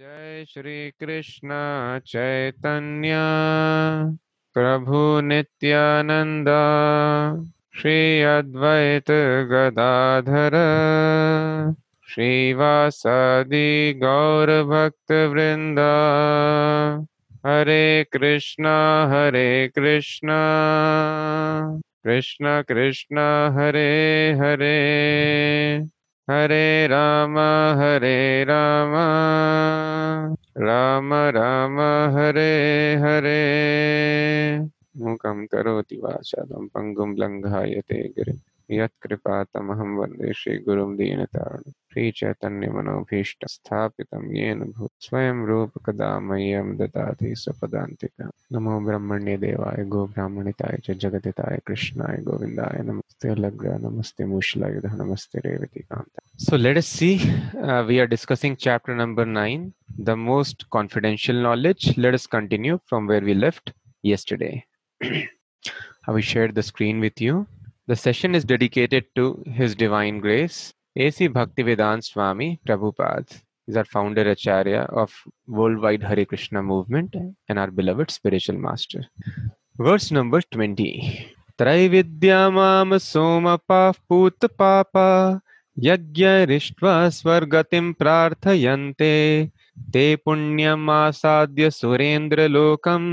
जय श्री कृष्ण चैतन्य। प्रभु नित्यानंद श्री अद्वैत गदाधर। श्रीवासादि गौर भक्त वृंद हरे कृष्णा हरे कृष्णा। कृष्ण कृष्ण, हरे हरे। हरे राम हरे राम। राम राम हरे हरे। मुखम करोति वाचालं पङ्गुं लङ्घायते गिरिं। यत्कृपातम वंदे श्री गुरु दीन तारण श्री चैतन्य मनोभीष्ट स्थापित येन भूत स्वयं रूप कदा मह्यम दता सुपदांतिका नमो ब्रह्मण्य देवाय, गो ब्राह्मणिताय च कृष्णाय गोविंदाय नमस्ते लग्र नमस्ते मूषला नमस्ते, Revathi Kant so let us see we are discussing chapter number nine the most confidential knowledge let us continue from where we left yesterday I will share the screen with you The session is dedicated to His Divine Grace, A.C. Bhaktivedanta Swami Prabhupada. Is our founder Acharya of Worldwide Hare Krishna movement and our beloved spiritual master. Verse number 20. Traividya mam somapa put papa यज्ञरिष्ट्वा स्वर्गतिं प्रार्थयन्ते ते पुण्यमासाद्य सुरेन्द्रलोकम्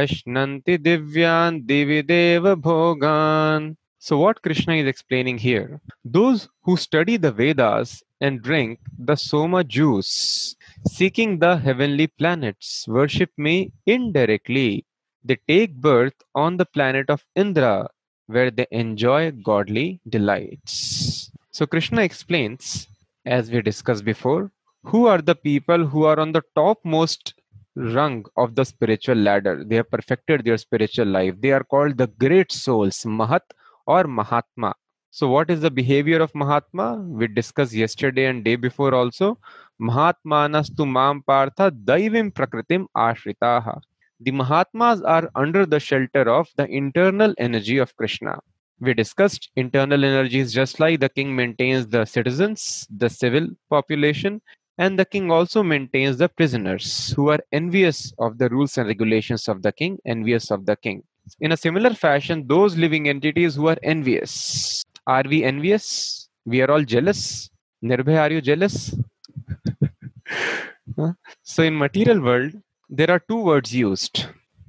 अश्नन्ति दिव्यान् दिवि देव भोगान् So what Krishna is explaining here, those who study the Vedas and drink the Soma juice, seeking the heavenly planets, worship me indirectly. They take birth on the planet of Indra, where they enjoy godly delights. So Krishna explains, as we discussed before, who are the people who are on the topmost rung of the spiritual ladder. They have perfected their spiritual life. They are called the great souls, Mahat or Mahatma. So, what is the behavior of Mahatma? We discussed yesterday and day before also. Mahatmanastu mam partha daivim prakritim ashritaha. The Mahatmas are under the shelter of the internal energy of Krishna. We discussed internal energies just like the king maintains the citizens, the civil population, and the king also maintains the prisoners who are envious of the rules and regulations of the king, envious of the king. In a similar fashion, those living entities who are envious. Are we envious? We are all jealous. Nirbhay, are you jealous? so in material world, there are two words used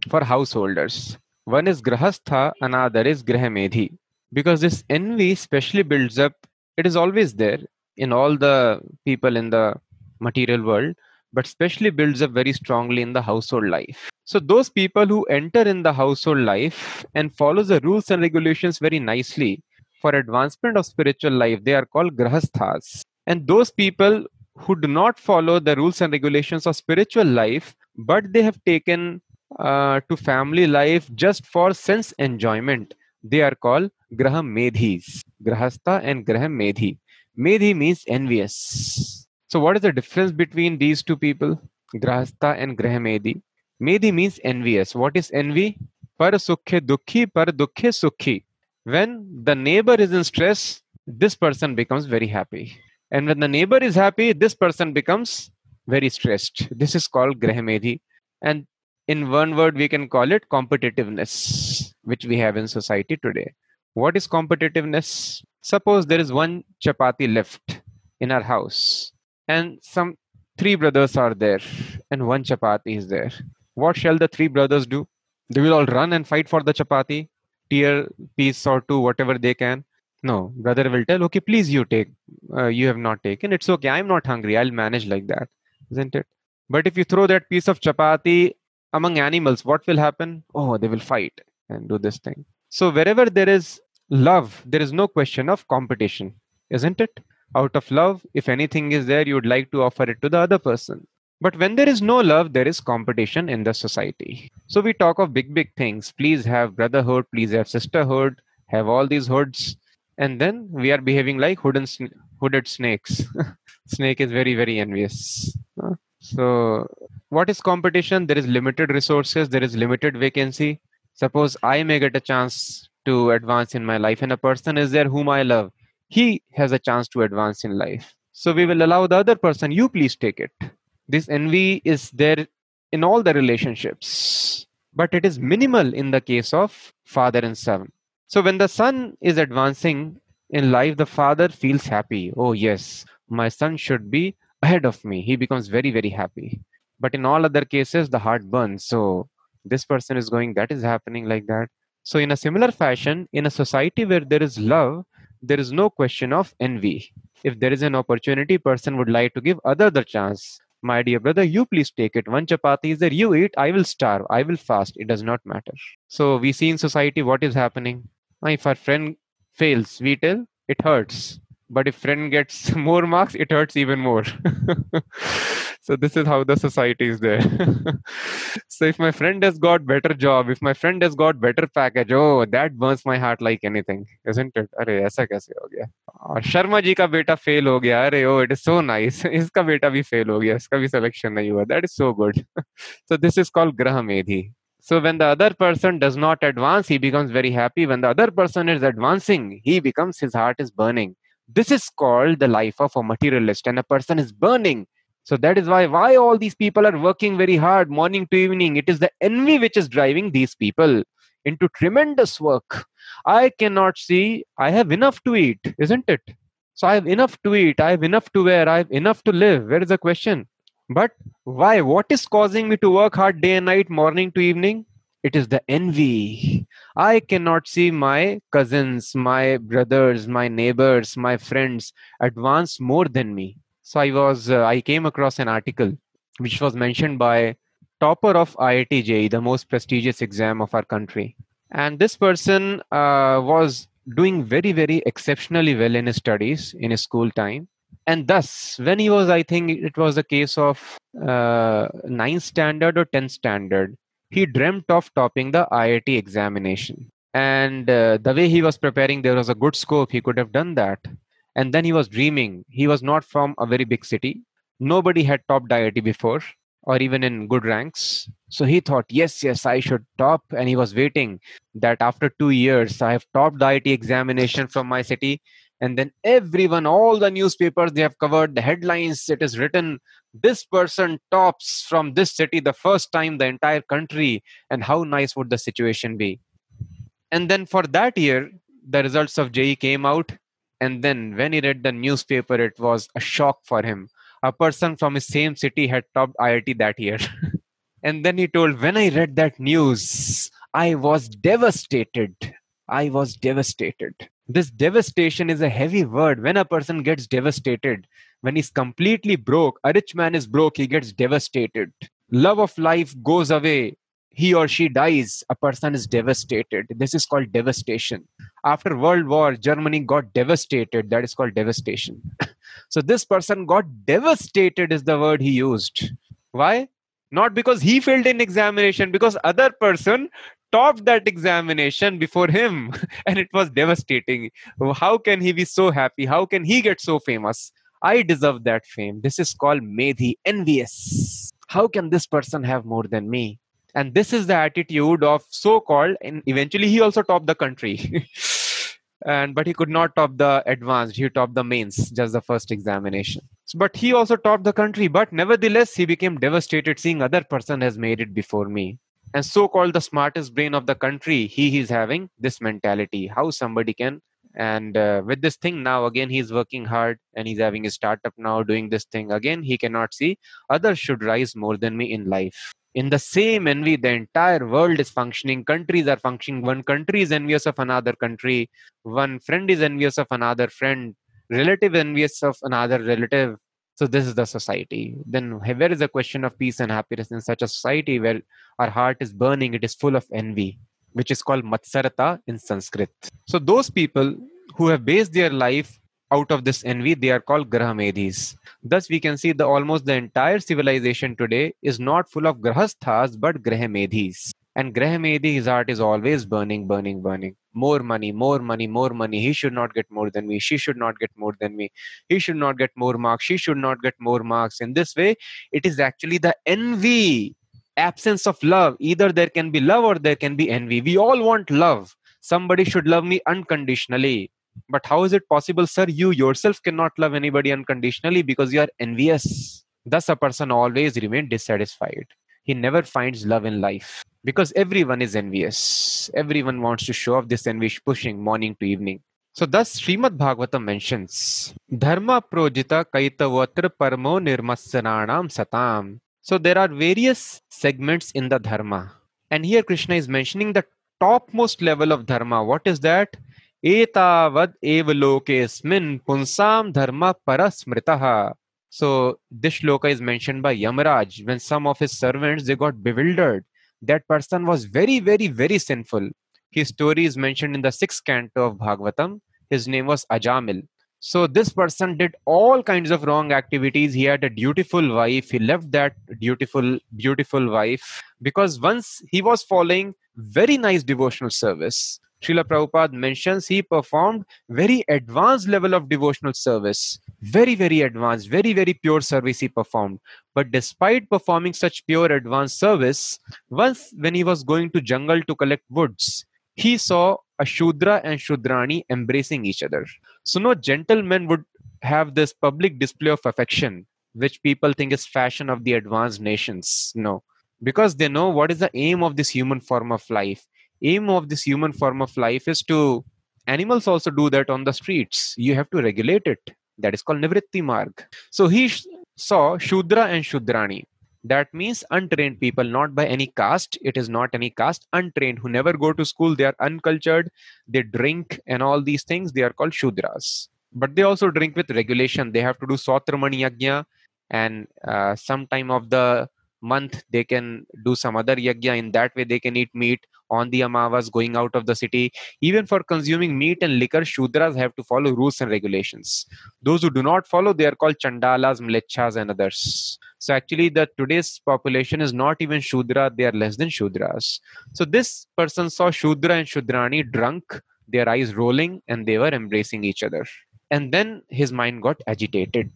for householders. One is grahastha, another is grahamedhi. Because this envy specially builds up, it is always there in all the people in the material world, but especially builds up very strongly in the household life. So those people who enter in the household life and follow the rules and regulations very nicely for advancement of spiritual life, they are called grahasthas. And those people who do not follow the rules and regulations of spiritual life, but they have taken uh, to family life just for sense enjoyment, they are called grahamedhis. Grahastha and grahamedhi. Medhi means envious. So, what is the difference between these two people, Grahastha and Grahamedhi? Medhi means envious. What is envy? Par sukhe dukhi, par dukhe sukhi. When the neighbor is in stress, this person becomes very happy. And when the neighbor is happy, this person becomes very stressed. This is called Grahamedhi. And in one word, we can call it competitiveness, which we have in society today. What is competitiveness? Suppose there is one chapati left in our house and some three brothers are there and one chapati is there. What shall the three brothers do? They will all run and fight for the chapati tear piece or two whatever they can. No brother will tell okay please you take uh, you have not taken. It's okay. I'm not hungry. I'll manage like that isn't it? But if you throw that piece of chapati among animals what will happen? Oh they will fight and do this thing. So wherever there is love there is no question of competition isn't it out of love. If anything is there you would like to offer it to the other person. But when there is no love there is competition in the society. So we talk of big big things. Please have brotherhood. Please have sisterhood. Have all these hoods. And then we are behaving like hooded, hooded snakes. Snake is very very envious. So what is competition? There is limited resources. There is limited vacancy. Suppose i may get a chance to advance in my life and a person is there whom i love he has a chance to advance in life. So we will allow the other person, you please take it. This envy is there in all the relationships, but it is minimal in the case of father and son. So when the son is advancing in life, the father feels happy. Oh, yes, my son should be ahead of me. He becomes very, very happy. But in all other cases, the heart burns. So this person is going, that is happening like that. So, in a similar fashion, in a society where there is love, there is no question of envy. If there is an opportunity, person would like to give other the chance. My dear brother, you please take it. One chapati is there, you eat, I will starve, I will fast. It does not matter. So we see in society what is happening. If our friend fails, we tell it hurts But if friend gets more marks, it hurts even more. so this is how the society is there. so if my friend has got better job, if my friend has got better package, oh, that burns my heart like anything, isn't it? अरे ऐसा कैसे हो गया और शर्मा जी का बेटा fail हो गया अरे ओ इट इज सो नाइस इसका बेटा भी फेल हो गया इसका भी सिलेक्शन नहीं हुआ that is so good so this is called ग्रह Medhi so when the other person does not advance, he becomes very happy. When the other person is advancing, he becomes his heart is burning. This is called the life of a materialist, and a person is burning. So that is why why all these people are working very hard morning to evening. It is the envy which is driving these people into tremendous work. I cannot see. I have enough to eat, isn't it? So I have enough to eat. I have enough to wear. I have enough to live. Where is the question? But why? What is causing me to work hard day and night, morning to evening? It is the envy. I cannot see my cousins my brothers my neighbors my friends advance more than me. So i was uh, i came across an article which was mentioned by topper of IIT JEE the most prestigious exam of our country. And this person uh, was doing very very exceptionally well in his studies in his school time. And thus when he was i think it was a case of uh, ninth standard or 10th standard he dreamt of topping the IIT examination. And uh, the way he was preparing, there was a good scope. He could have done that. And then he was dreaming. He was not from a very big city. Nobody had topped IIT before or even in good ranks. So he thought, yes, yes, I should top. And he was waiting that after two years, I have topped the IIT examination from my city. And then everyone, all the newspapers, they have covered the headlines. It is written this person tops from this city the first time the entire country and how nice would the situation be? And then for that year the results of JEE came out. And then when he read the newspaper it was a shock for him. A person from his same city had topped IIT that year. And then he told when i read that news i was devastated. I was devastated this devastation is a heavy word. When a person gets devastated when he's completely broke a rich man is broke he gets devastated. Love of life goes away. He or she dies. A person is devastated. This is called devastation. After world war germany got devastated. That is called devastation. So this person got devastated is the word he used. Why? Not because he failed in examination because other person topped that examination before him and it was devastating how can he be so happy how can he get so famous I deserve that fame. This is called Medhi, envious. How can this person have more than me? And this is the attitude of so called, and eventually he also topped the country. and but he could not top the advanced he topped the mains just the first examination but he also topped the country but nevertheless he became devastated seeing other person has made it before me and so called the smartest brain of the country he is having this mentality how somebody can. And uh, with this thing now again he's working hard and he's having a startup now doing this thing. Again he cannot see others should rise more than me in life. In the same envy the entire world is functioning. Countries are functioning. One country is envious of another country. One friend is envious of another friend. Relative envious of another relative so this is the society then where is the question of peace and happiness in such a society where our heart is burning it is full of envy which is called Matsarata in Sanskrit. So those people who have based their life out of this envy, they are called Grahamedhis. Thus, we can see the almost the entire civilization today is not full of Grahasthas but Grahamedhis. And Grahamedhi, his heart is always burning, burning, burning. More money, more money, more money. He should not get more than me. She should not get more than me. He should not get more marks. She should not get more marks. In this way, it is actually the envy absence of love either there can be love or there can be envy we all want love somebody should love me unconditionally but how is it possible sir you yourself cannot love anybody unconditionally because you are envious Thus, a person always remains dissatisfied. He never finds love in life because everyone is envious. Everyone wants to show off this envious pushing morning to evening. So thus Srimad Bhagavatam mentions Dharma projita kaitavatra parmo nirmatsaranam satam. So there are various segments in the Dharma. And here Krishna is mentioning the topmost level of Dharma. What is that? Etavad evalokesmin punsam dharma parasmritaha. So this shloka is mentioned by Yamaraj when some of his servants they got bewildered. That person was very, very, very sinful. His story is mentioned in the sixth canto of Bhagavatam his name was Ajamil. So this person did all kinds of wrong activities. He had a dutiful wife. He left that dutiful, beautiful wife because once he was following very nice devotional service. Srila Prabhupada mentions he performed very advanced level of devotional service. Very, very advanced, very, very pure service he performed. But despite performing such pure advanced service, once when he was going to jungle to collect woods, he saw a Shudra and Shudrani embracing each other. So, no gentleman would have this public display of affection, which people think is fashion of the advanced nations. No, because they know what is the aim of this human form of life. Aim of this human form of life is to animals also do that on the streets. You have to regulate it. That is called Nivritti Marg. So he sh- saw Shudra and Shudrani that means untrained people not by any caste it is not any caste untrained who never go to school they are uncultured they drink and all these things they are called shudras but they also drink with regulation they have to do sautramani yajna and uh, some time of the month they can do some other yajna. In that way they can eat meat on the amavas going out of the city. Even for consuming meat and liquor shudras have to follow rules and regulations. Those who do not follow they are called chandalas mlechas and others. So actually the today's population is not even shudra they are less than shudras. So this person saw shudra and shudrani drunk their eyes rolling and they were embracing each other. And then his mind got agitated.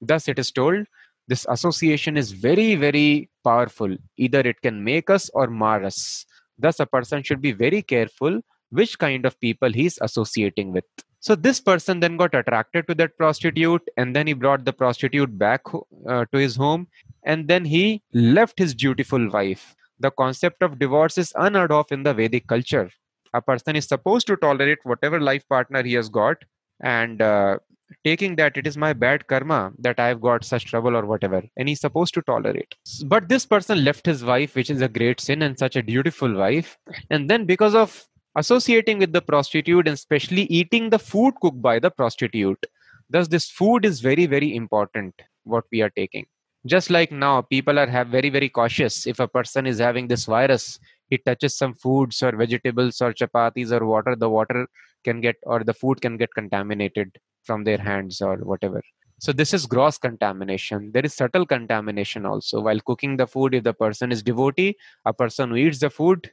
Thus it is told this association is very very powerful. Either it can make us or mar us. Thus a person should be very careful which kind of people he's associating with. So this person then got attracted to that prostitute and then he brought the prostitute back uh, to his home and then he left his dutiful wife. The concept of divorce is unheard of in the vedic culture. A person is supposed to tolerate whatever life partner he has got and uh, taking that it is my bad karma that I've got such trouble or whatever, and he's supposed to tolerate. But this person left his wife, which is a great sin, and such a dutiful wife. And then because of associating with the prostitute and especially eating the food cooked by the prostitute, thus this food is very, very important, what we are taking. Just like now, people are have very, very cautious. If a person is having this virus, he touches some foods or vegetables or chapatis or water, the water can get or the food can get contaminated from their hands or whatever. So this is gross contamination. There is subtle contamination also. While cooking the food if the person is devotee a person who eats the food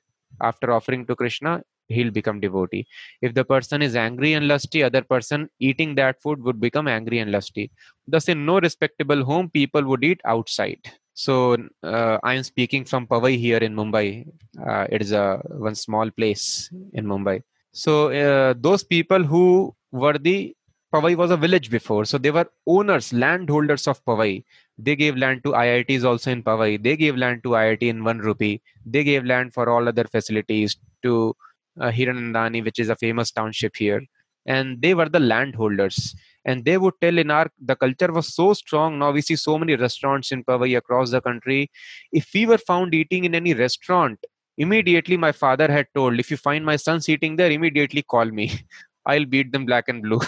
after offering to krishna he'll become devotee. If the person is angry and lusty other person eating that food would become angry and lusty. Thus in no respectable home people would eat outside. So uh, i am speaking from Powai here in mumbai. Uh, it is a one small place in mumbai. So uh, those people who were the Powai was a village before, so they were owners, landholders of Powai. They gave land to IITs also in Powai. They gave land to IIT in one rupee. They gave land for all other facilities to uh, Hiranandani, which is a famous township here. And they were the landholders. And they would tell in our the culture was so strong. Now we see so many restaurants in Powai across the country. If we were found eating in any restaurant, immediately my father had told if you find my sons eating there immediately call me I'll beat them black and blue.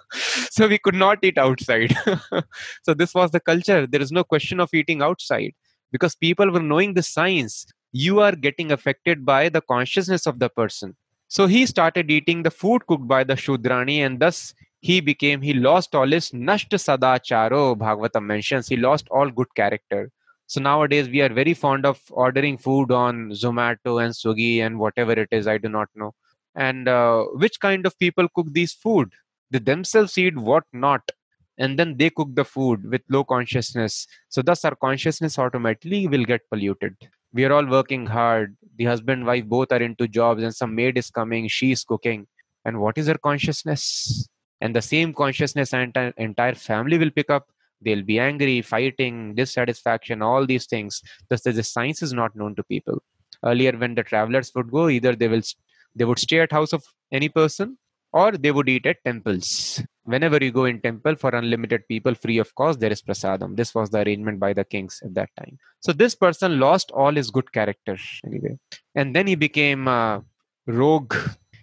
so we could not eat outside. so this was the culture. There is no question of eating outside because people were knowing the science. You are getting affected by the consciousness of the person. So he started eating the food cooked by the Shudrani and thus he became, he lost all his Nashta Sadacharo, Bhagavatam mentions. He lost all good character. So nowadays we are very fond of ordering food on Zomato and Swiggy and whatever it is, I do not know and uh, which kind of people cook these food? They themselves eat what not and then they cook the food with low consciousness. So thus our consciousness automatically will get polluted. We are all working hard. The husband wife both are into jobs and some maid is coming she is cooking. And what is her consciousness? And the same consciousness entire, entire family will pick up. They'll be angry, fighting, dissatisfaction, all these things. Thus, the science is not known to people. Earlier, when the travelers would go, either they will they would stay at house of any person or they would eat at temples. Whenever you go in temple for unlimited people free of cost, there is prasadam. This was the arrangement by the kings at that time. So this person lost all his good character anyway, and then he became a rogue.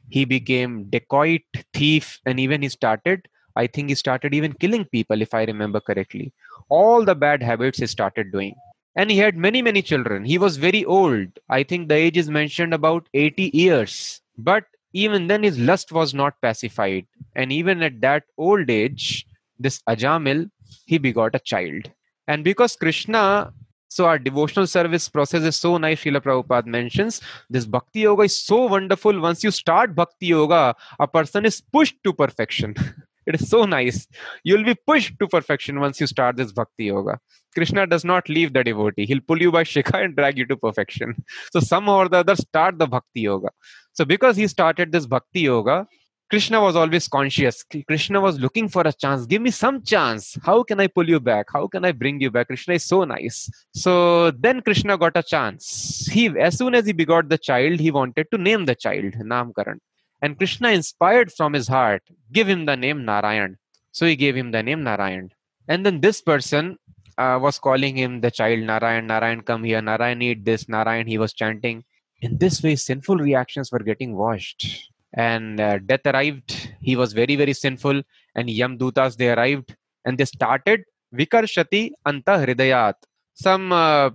He became dacoit, thief, and even he started. I think he started even killing people, if I remember correctly. All the bad habits he started doing and he had many many children he was very old i think the age is mentioned about 80 years but even then his lust was not pacified. And even at that old age this ajamil he begot a child. And because krishna so our devotional service process is so nice Srila Prabhupada mentions this bhakti yoga is so wonderful. Once you start bhakti yoga a person is pushed to perfection. It is so nice. You'll be pushed to perfection once you start this bhakti yoga. Krishna does not leave the devotee. He'll pull you by shikha and drag you to perfection. So somehow or the other start the bhakti yoga so because he started this bhakti yoga, Krishna was always conscious. Krishna was looking for a chance. Give me some chance. How can I pull you back? How can I bring you back? Krishna is so nice. So then Krishna got a chance. He, as soon as he begot the child, he wanted to name the child Namkaran. And Krishna, inspired from his heart, give him the name Narayan. So he gave him the name Narayan. And then this person uh, was calling him the child Narayan. Narayan, come here. Narayan, eat this. Narayan, he was chanting in this way sinful reactions were getting washed and uh, death arrived. He was very very sinful and yam dutas they arrived and they started vikarshati anta hridayat. Some uh,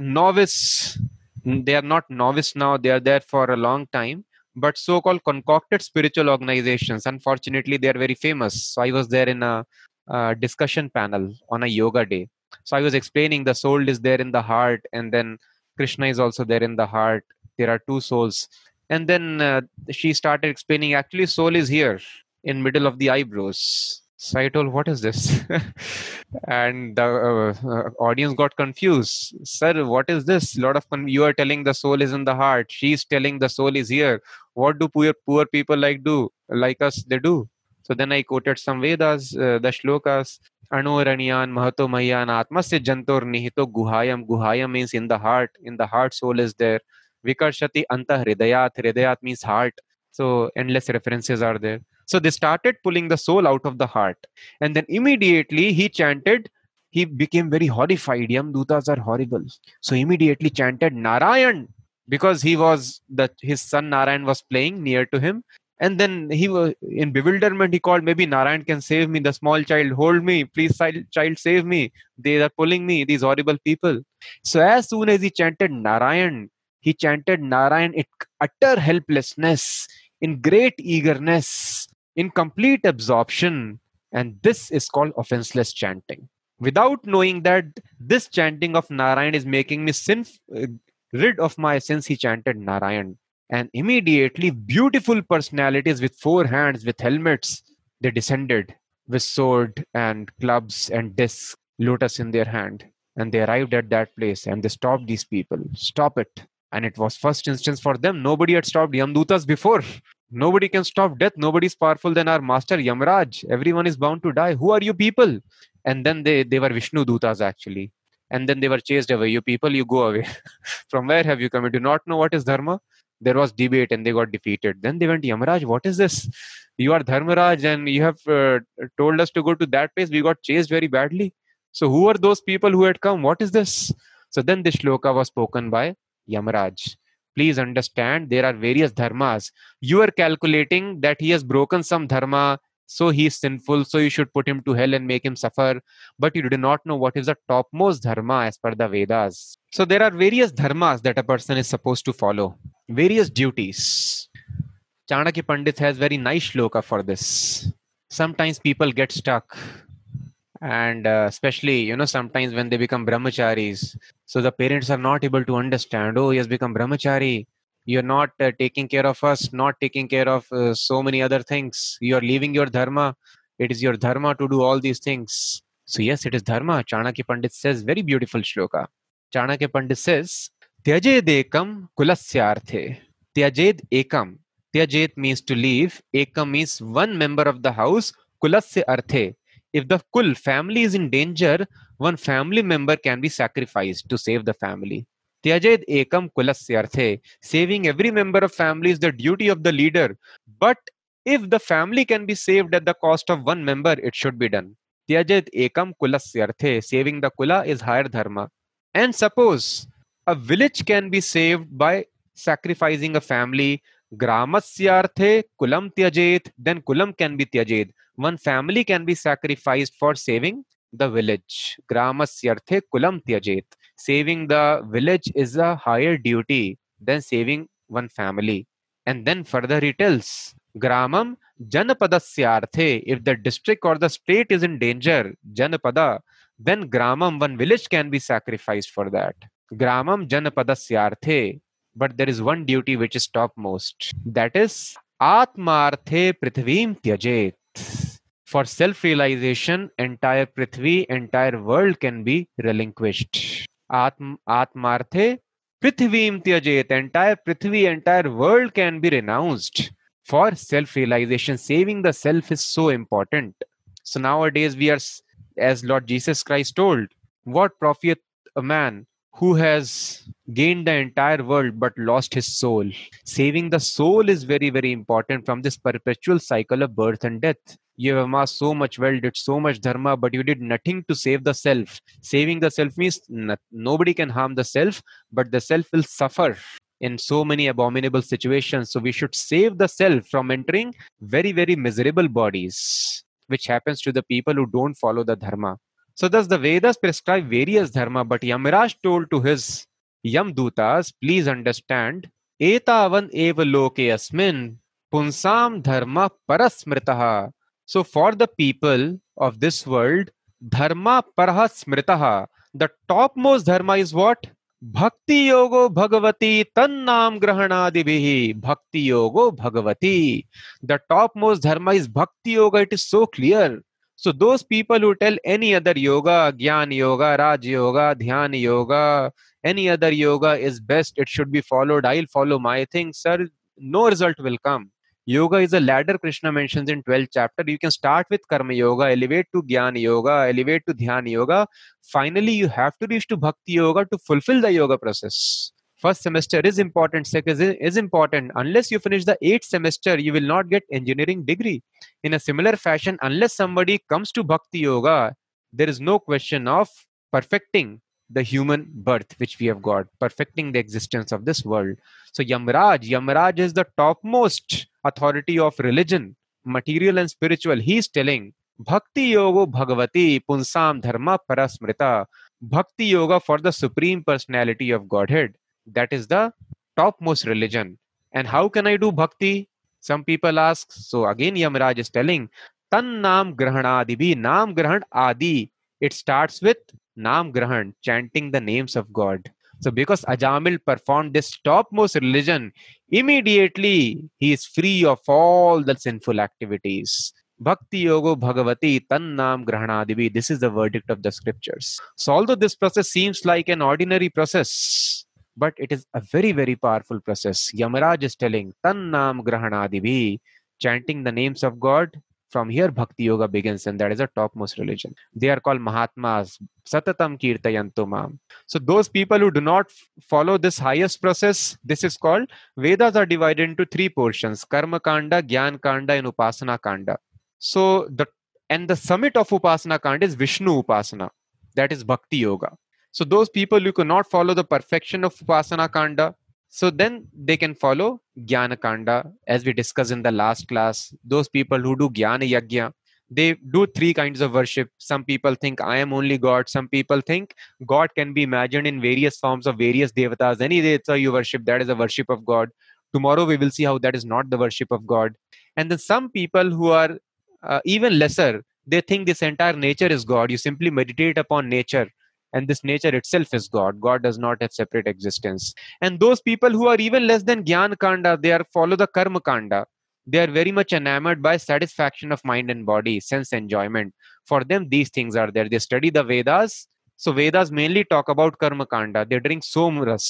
novice they are not novice now they are there for a long time but so-called concocted spiritual organizations. Unfortunately they are very famous. So i was there in a, a discussion panel on a yoga day. So i was explaining the soul is there in the heart and then krishna is also there in the heart. There are two souls. And then uh, she started explaining actually soul is here in middle of the eyebrows. So i told what is this? And the uh, uh, audience got confused. Sir what is this? Lot of con- you are telling the soul is in the heart. She's telling the soul is here. What do poor poor people like do like us they do? So then i quoted some vedas uh, the shlokas Anuranyan Mahato Mahiyan Atmasya Jantor Nihito Guhayam. Guhayam means in the heart. In the heart, soul is there. Vikarshati Anta Hridayat. Hridayat means heart. So endless references are there. So they started pulling the soul out of the heart. And then immediately he chanted, he became very horrified. Yamdutas are horrible. So immediately chanted Narayan because he was that his son Narayan was playing near to him. And then he was in bewilderment. He called, maybe Narayan can save me. The small child, hold me, please, child, save me. They are pulling me, these horrible people. So as soon as he chanted Narayan, he chanted Narayan in utter helplessness, in great eagerness, in complete absorption. And this is called offenseless chanting. Without knowing that this chanting of Narayan is making me sin, uh, rid of my sins, he chanted Narayan. And immediately, beautiful personalities with four hands, with helmets, they descended with sword and clubs and discs, lotus in their hand. And they arrived at that place and they stopped these people. Stop it. And it was first instance for them. Nobody had stopped yamdutas before. Nobody can stop death. Nobody is powerful than our master yamraj. Everyone is bound to die. Who are you people? And then they they were vishnu dutas actually. And then they were chased away. You people you go away. From where have you come? You do not know what is dharma there was debate and they got defeated. Then they went yamraj what is this? You are dharmaraj and you have uh, told us to go to that place. We got chased very badly. So who are those people who had come? What is this? So then this shloka was spoken by Yamaraj. Please understand there are various dharmas. You are calculating that he has broken some dharma, so he is sinful, so you should put him to hell and make him suffer. But you do not know what is the topmost dharma as per the Vedas. So there are various dharmas that a person is supposed to follow, various duties. Chanakya Pandit has very nice shloka for this. Sometimes people get stuck and uh, especially you know sometimes when they become brahmacharis so the parents are not able to understand oh he has become brahmachari you're not uh, taking care of us not taking care of uh, so many other things. You're leaving your dharma. It is your dharma to do all these things. So yes it is dharma. Chanakya pandit says very beautiful shloka. Chanakya pandit says tyajed ekam kulasyarthe tyajed ekam. Tyajed means to leave. Ekam means one member of the house kulasya arthe if the kul family is in danger, one family member can be sacrificed to save the family. Tyajed ekam kulasyarthe. Saving every member of family is the duty of the leader. But if the family can be saved at the cost of one member, it should be done. Tyajed ekam kulasyarthe. Saving the kula is higher dharma. And suppose a village can be saved by sacrificing a family. Gramasyarthe kulam tyajet. Then kulam can be tyajet. One family can be sacrificed for saving the village. Gramasyarthe kulam tyajet. Saving the village is a higher duty than saving one family. And then further he tells Gramam Janapadasyarthe. If the district or the state is in danger, Janapada, then Gramam, one village can be sacrificed for that. Gramam Janapadasyarthe. But there is one duty which is topmost. That is Atmarthe Prithvim Tyajet. For self realization, entire Prithvi, entire world can be relinquished. Atm, Atmarthe Prithvim Tyajet. Entire Prithvi, entire world can be renounced. For self realization, saving the self is so important. So nowadays, we are, as Lord Jesus Christ told, what profit a man who has gained the entire world but lost his soul. Saving the soul is very, very important from this perpetual cycle of birth and death. You have amassed so much wealth, did so much dharma, but you did nothing to save the self. Saving the self means not, nobody can harm the self, but the self will suffer in so many abominable situations. So we should save the self from entering very, very miserable bodies, which happens to the people who don't follow the dharma. So thus the Vedas prescribe various dharma, but Yamaraj told to his Yamdutas, please understand, Etavan eva loke asmin punsam dharma parasmritaha. So for the people of this world, dharma parasmritaha, the topmost dharma is what? Bhakti yogo bhagavati tannam grahanadibihi. Bhakti yogo bhagavati. The topmost dharma is bhakti yoga. It is so clear. So those people who tell any other yoga, Gyan yoga, Raj yoga, Dhyan yoga, any other yoga is best, it should be followed, I'll follow my thing, sir, no result will come. Yoga is a ladder Krishna mentions in 12th chapter. You can start with Karma Yoga, elevate to Gyan Yoga, elevate to Dhyan Yoga. Finally, you have to reach to Bhakti Yoga to fulfill the yoga process first semester is important second is, important. Unless you finish the eighth semester you will not get engineering degree. In a similar fashion unless somebody comes to bhakti yoga there is no question of perfecting the human birth which we have got perfecting the existence of this world. So yamraj yamraj is the topmost authority of religion material and spiritual. He is telling bhakti yoga bhagavati punsam dharma parasmrita. Bhakti yoga for the supreme personality of godhead that is the topmost religion. And how can I do bhakti? Some people ask. So again, Yamraj is telling, Tan Nam Grahanadibi, Nam Grahan Adi. It starts with Nam Grahan, chanting the names of God. So because Ajamil performed this topmost religion, immediately he is free of all the sinful activities. Bhakti Yogo Bhagavati Tan Nam Grahanadibi. This is the verdict of the scriptures. So although this process seems like an ordinary process, but it is a very very powerful process. Yamaraj is telling tannam grahanadibhi chanting the names of god from here bhakti yoga begins and that is a topmost religion. They are called mahatmas satatam kirtayanto mam so those people who do not follow this highest process this is called vedas are divided into three portions karma kanda gyan kanda and upasana kanda. So the and the summit of upasana kanda is vishnu upasana that is bhakti yoga so those people who cannot follow the perfection of Upasana Kanda, so then they can follow Jnana Kanda, as we discussed in the last class. Those people who do Jnana Yajna, they do three kinds of worship. Some people think I am only God. Some people think God can be imagined in various forms of various devatas. Any devata you worship, that is a worship of God. Tomorrow we will see how that is not the worship of God. And then some people who are uh, even lesser, they think this entire nature is God. You simply meditate upon nature and this nature itself is god god does not have separate existence and those people who are even less than gyan kanda they are follow the karma kanda they are very much enamored by satisfaction of mind and body sense enjoyment for them these things are there they study the vedas so vedas mainly talk about karma kanda they drink somras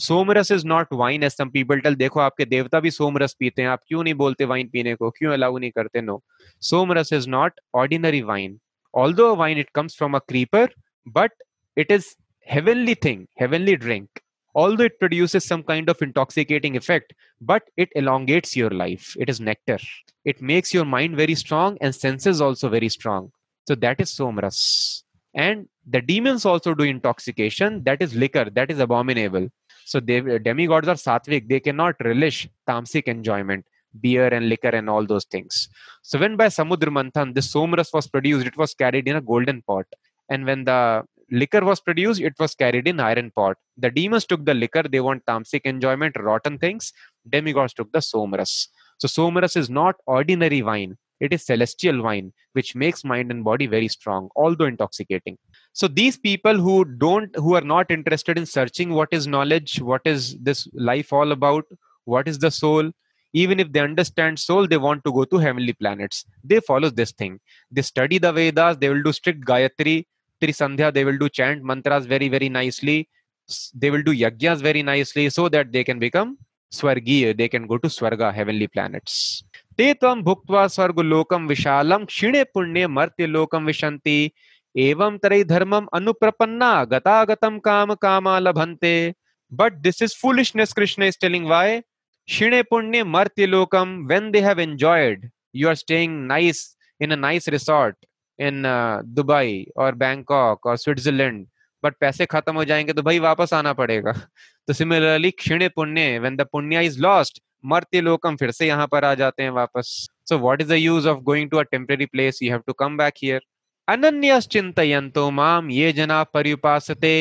somras is not wine as some people tell देखो आपके देवता भी सोमरस पीते हैं आप क्यों नहीं बोलते वाइन पीने को क्यों अलाउ नहीं करते no somras is not ordinary wine Although a wine, it comes from a creeper, but it is heavenly thing, heavenly drink. Although it produces some kind of intoxicating effect, but it elongates your life. It is nectar. It makes your mind very strong and senses also very strong. So that is somras. And the demons also do intoxication. That is liquor. That is abominable. So they, demigods are sattvic. They cannot relish tamasic enjoyment, beer and liquor and all those things. So when by Samudra Manthan this somras was produced, it was carried in a golden pot. And when the liquor was produced, it was carried in iron pot. The demons took the liquor. They want tamasic enjoyment, rotten things. Demigods took the somras. So somras is not ordinary wine. It is celestial wine, which makes mind and body very strong, although intoxicating. So these people who don't, who are not interested in searching what is knowledge, what is this life all about, what is the soul, even if they understand soul, they want to go to heavenly planets. They follow this thing. They study the Vedas, they will do strict Gayatri, Trisandhya, they will do chant mantras very, very nicely. They will do yajnas very nicely so that they can become स्वर्गीय they can go to swarg heavenly planets ते तम भुक्त्वा स्वर्ग लोकम विशालम क्षीणे पुण्य मर्त्य लोकम विशंति एवं तरई धर्मम अनुप्रपन्ना गतागतम काम कामा लभंते but this is foolishness Krishna is telling why क्षीणे पुण्य मर्त्य लोकम when they have enjoyed you are staying nice in a nice resort in Dubai और बैंकॉक और स्विट्जरलैंड। बट पैसे खत्म हो जाएँगे तो भाई वापस आना पड़ेगा। तो सिमिलरली क्षीण पुण्य वेन द पुण्य इज़ लॉस्ट मरते लोग हम फिर से यहाँ पर आ जाते हैं वापस। So what is the use of going to a temporary place you have to come back here अनन्यस चिंतयंतो माम ये जना पर्युपासते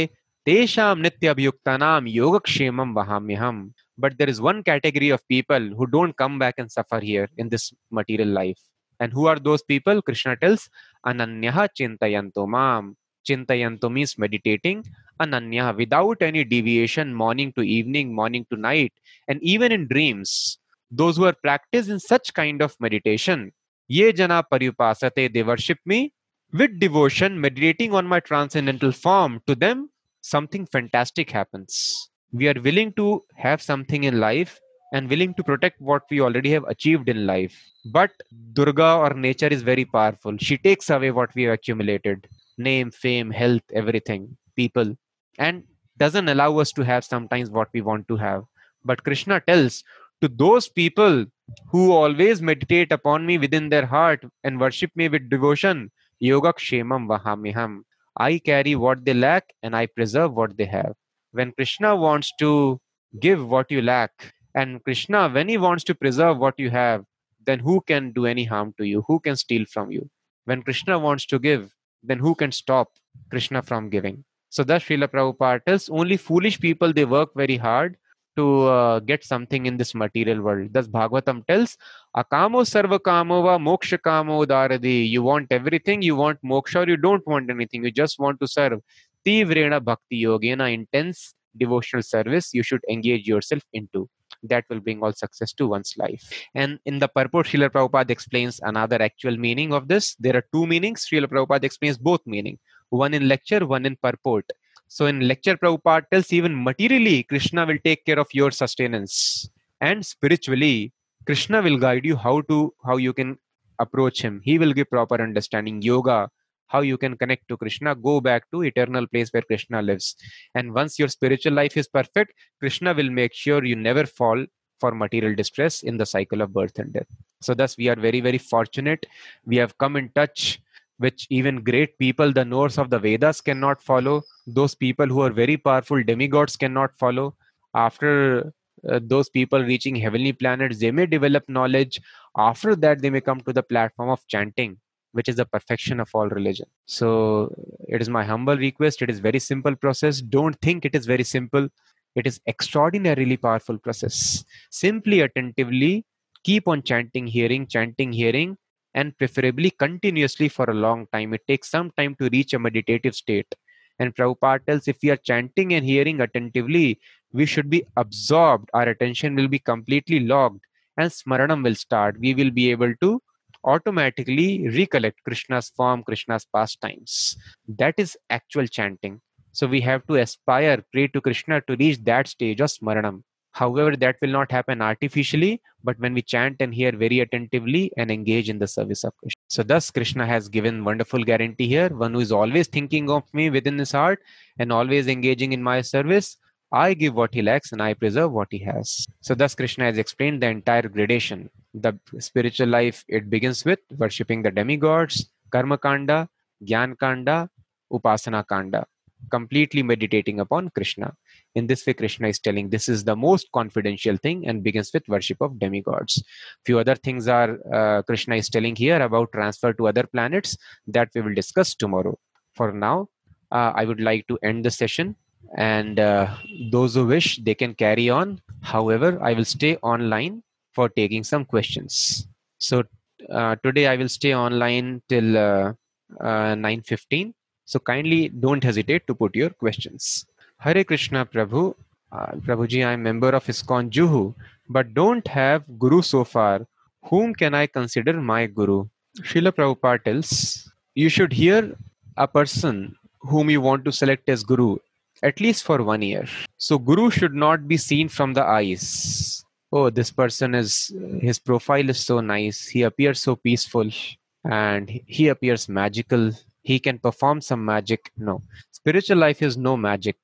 तेषाम नित्य अभियुक्ता नाम योग क्षेम वहाम्य हम but there is one category of people who don't come back and suffer here in this material life and who are those people Krishna tells ananyah chintayanto mam chintayanto means meditating. Ananya without any deviation morning to evening morning to night and even in dreams those who are practiced in such kind of meditation ye jana paripasate they worship me with devotion meditating on my transcendental form. To them something fantastic happens. We are willing to have something in life and willing to protect what we already have achieved in life but durga or nature is very powerful she takes away what we have accumulated name fame health everything people and doesn't allow us to have sometimes what we want to have. But Krishna tells to those people who always meditate upon me within their heart and worship me with devotion, Yoga Kshemam Vahamiham. I carry what they lack and I preserve what they have. When Krishna wants to give what you lack, and Krishna, when he wants to preserve what you have, then who can do any harm to you? Who can steal from you? When Krishna wants to give, then who can stop Krishna from giving? So thus Srila Prabhupada tells only foolish people they work very hard to uh, get something in this material world. Thus Bhagavatam tells, Akamo sarva kamo va moksha kamo daradi. You want everything, you want moksha or you don't want anything, you just want to serve. Tivrena bhakti yogena, intense devotional service you should engage yourself into. That will bring all success to one's life. And in the purport, Srila Prabhupada explains another actual meaning of this. There are two meanings. Srila Prabhupada explains both meaning one in lecture, one in purport. So in lecture, Prabhupada tells even materially, Krishna will take care of your sustenance. And spiritually, Krishna will guide you how to how you can approach him. He will give proper understanding. Yoga, how you can connect to Krishna, go back to eternal place where Krishna lives. And once your spiritual life is perfect, Krishna will make sure you never fall for material distress in the cycle of birth and death. So thus we are very, very fortunate. We have come in touch which even great people, the knowers of the Vedas, cannot follow. Those people who are very powerful demigods cannot follow. After uh, those people reaching heavenly planets, they may develop knowledge. After that, they may come to the platform of chanting, which is the perfection of all religion. So, it is my humble request. It is very simple process. Don't think it is very simple. It is extraordinarily powerful process. Simply attentively keep on chanting, hearing, chanting, hearing, and preferably continuously for a long time. It takes some time to reach a meditative state. And Prabhupada tells if we are chanting and hearing attentively, we should be absorbed. Our attention will be completely logged and smaranam will start. We will be able to automatically recollect Krishna's form, Krishna's pastimes. That is actual chanting. So we have to aspire, pray to Krishna to reach that stage of smaranam. However, that will not happen artificially, but when we chant and hear very attentively and engage in the service of Krishna. So, thus, Krishna has given wonderful guarantee here. One who is always thinking of me within his heart and always engaging in my service, I give what he lacks and I preserve what he has. So, thus, Krishna has explained the entire gradation. The spiritual life, it begins with worshipping the demigods, Karma Kanda, Gyan Kanda, Upasana Kanda, completely meditating upon Krishna. In this way, Krishna is telling this is the most confidential thing and begins with worship of demigods. Few other things are uh, Krishna is telling here about transfer to other planets that we will discuss tomorrow. For now, uh, I would like to end the session and uh, those who wish they can carry on however i will stay online for taking some questions. So uh, today i will stay online till uh, 9:15 so kindly don't hesitate to put your questions. Hare krishna prabhu. Uh, prabhuji i am member of ISKCON juhu but don't have guru so far. Whom can i consider my guru? Srila Prabhupada tells you should hear a person whom you want to select as guru at least for one year. So, Guru should not be seen from the eyes. Oh, this person is, his profile is so nice. He appears so peaceful and he appears magical. He can perform some magic. No, spiritual life is no magic.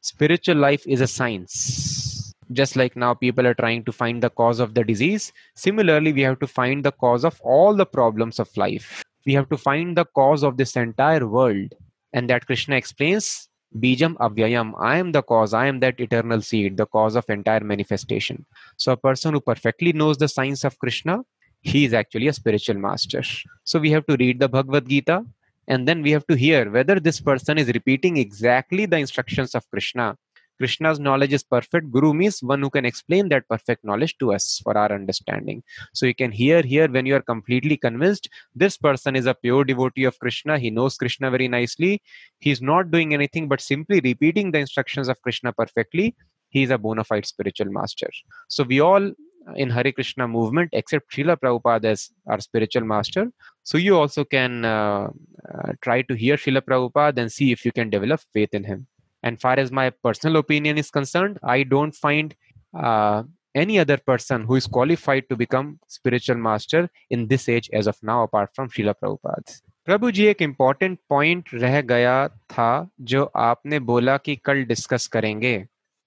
Spiritual life is a science. Just like now, people are trying to find the cause of the disease. Similarly, we have to find the cause of all the problems of life. We have to find the cause of this entire world. And that Krishna explains Bijam Avyayam, I am the cause, I am that eternal seed, the cause of entire manifestation. So, a person who perfectly knows the science of Krishna, he is actually a spiritual master. So, we have to read the Bhagavad Gita and then we have to hear whether this person is repeating exactly the instructions of Krishna Krishna's knowledge is perfect. Guru means one who can explain that perfect knowledge to us for our understanding. So you can hear here when you are completely convinced this person is a pure devotee of Krishna. He knows Krishna very nicely. He's not doing anything but simply repeating the instructions of Krishna perfectly. He is a bona fide spiritual master. So we all in Hare Krishna movement, except Srila Prabhupada as our spiritual master. So you also can uh, uh, try to hear Srila Prabhupada and see if you can develop faith in him and far as my personal opinion is concerned i don't find uh, any other person who is qualified to become spiritual master in this age as of now apart from Srila Prabhupada. Prabhu ji एक important point रह गया था जो आपने बोला कि कल discuss करेंगे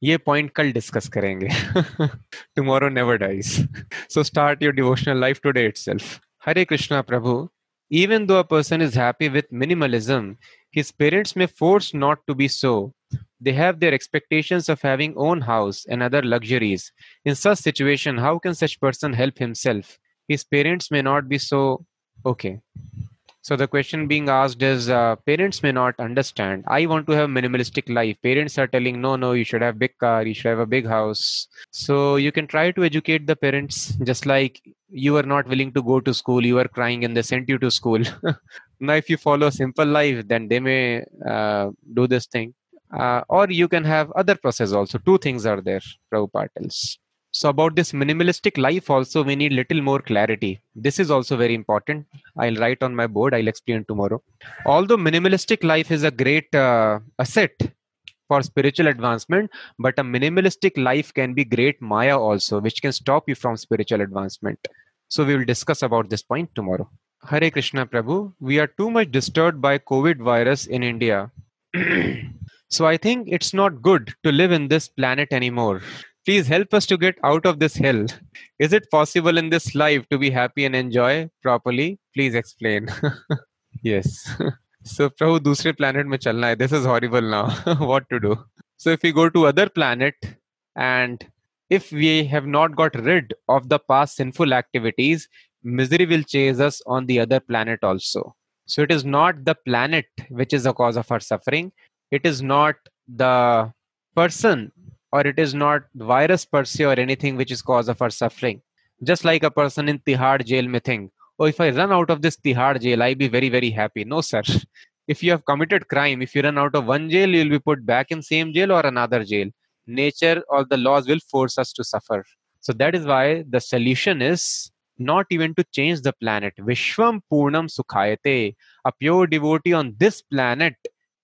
ये पॉइंट कल डिस्कस करेंगे tomorrow never dies so start your devotional life today itself Hare Krishna Prabhu even though a person is happy with minimalism his parents may force not to be so. They have their expectations of having own house and other luxuries. In such situation how can such person help himself? His parents may not be so. Okay. So the question being asked is uh, parents may not understand. I want to have minimalistic life. Parents are telling no no you should have big car you should have a big house. So you can try to educate the parents just like you were not willing to go to school you were crying and they sent you to school now if you follow a simple life then they may uh, do this thing. Uh, or you can have other process also. Two things are there Prabhupada tells so about this minimalistic life also we need little more clarity. This is also very important. I'll write on my board. I'll explain tomorrow. Although minimalistic life is a great uh, asset for spiritual advancement but a minimalistic life can be great maya also which can stop you from spiritual advancement. So we will discuss about this point tomorrow Hare Krishna Prabhu. We are too much disturbed by COVID virus in India. so I think it's not good to live in this planet anymore. Please help us to get out of this hell. Is it possible in this life to be happy and enjoy properly? Please explain. yes. so Prabhu, dusre planet mein chalna hai. This is horrible now. what to do? So if we go to other planet and if we have not got rid of the past sinful activities, misery will chase us on the other planet also. So it is not the planet which is the cause of our suffering. It is not the person or it is not virus per se or anything which is cause of our suffering. Just like a person in tihar jail may think oh if i run out of this tihar jail i'll be very very happy. No sir. If you have committed crime if you run out of one jail you'll be put back in same jail or another jail. Nature or the laws will force us to suffer. So that is why the solution is not even to change the planet vishwam purnam sukhayate a pure devotee on this planet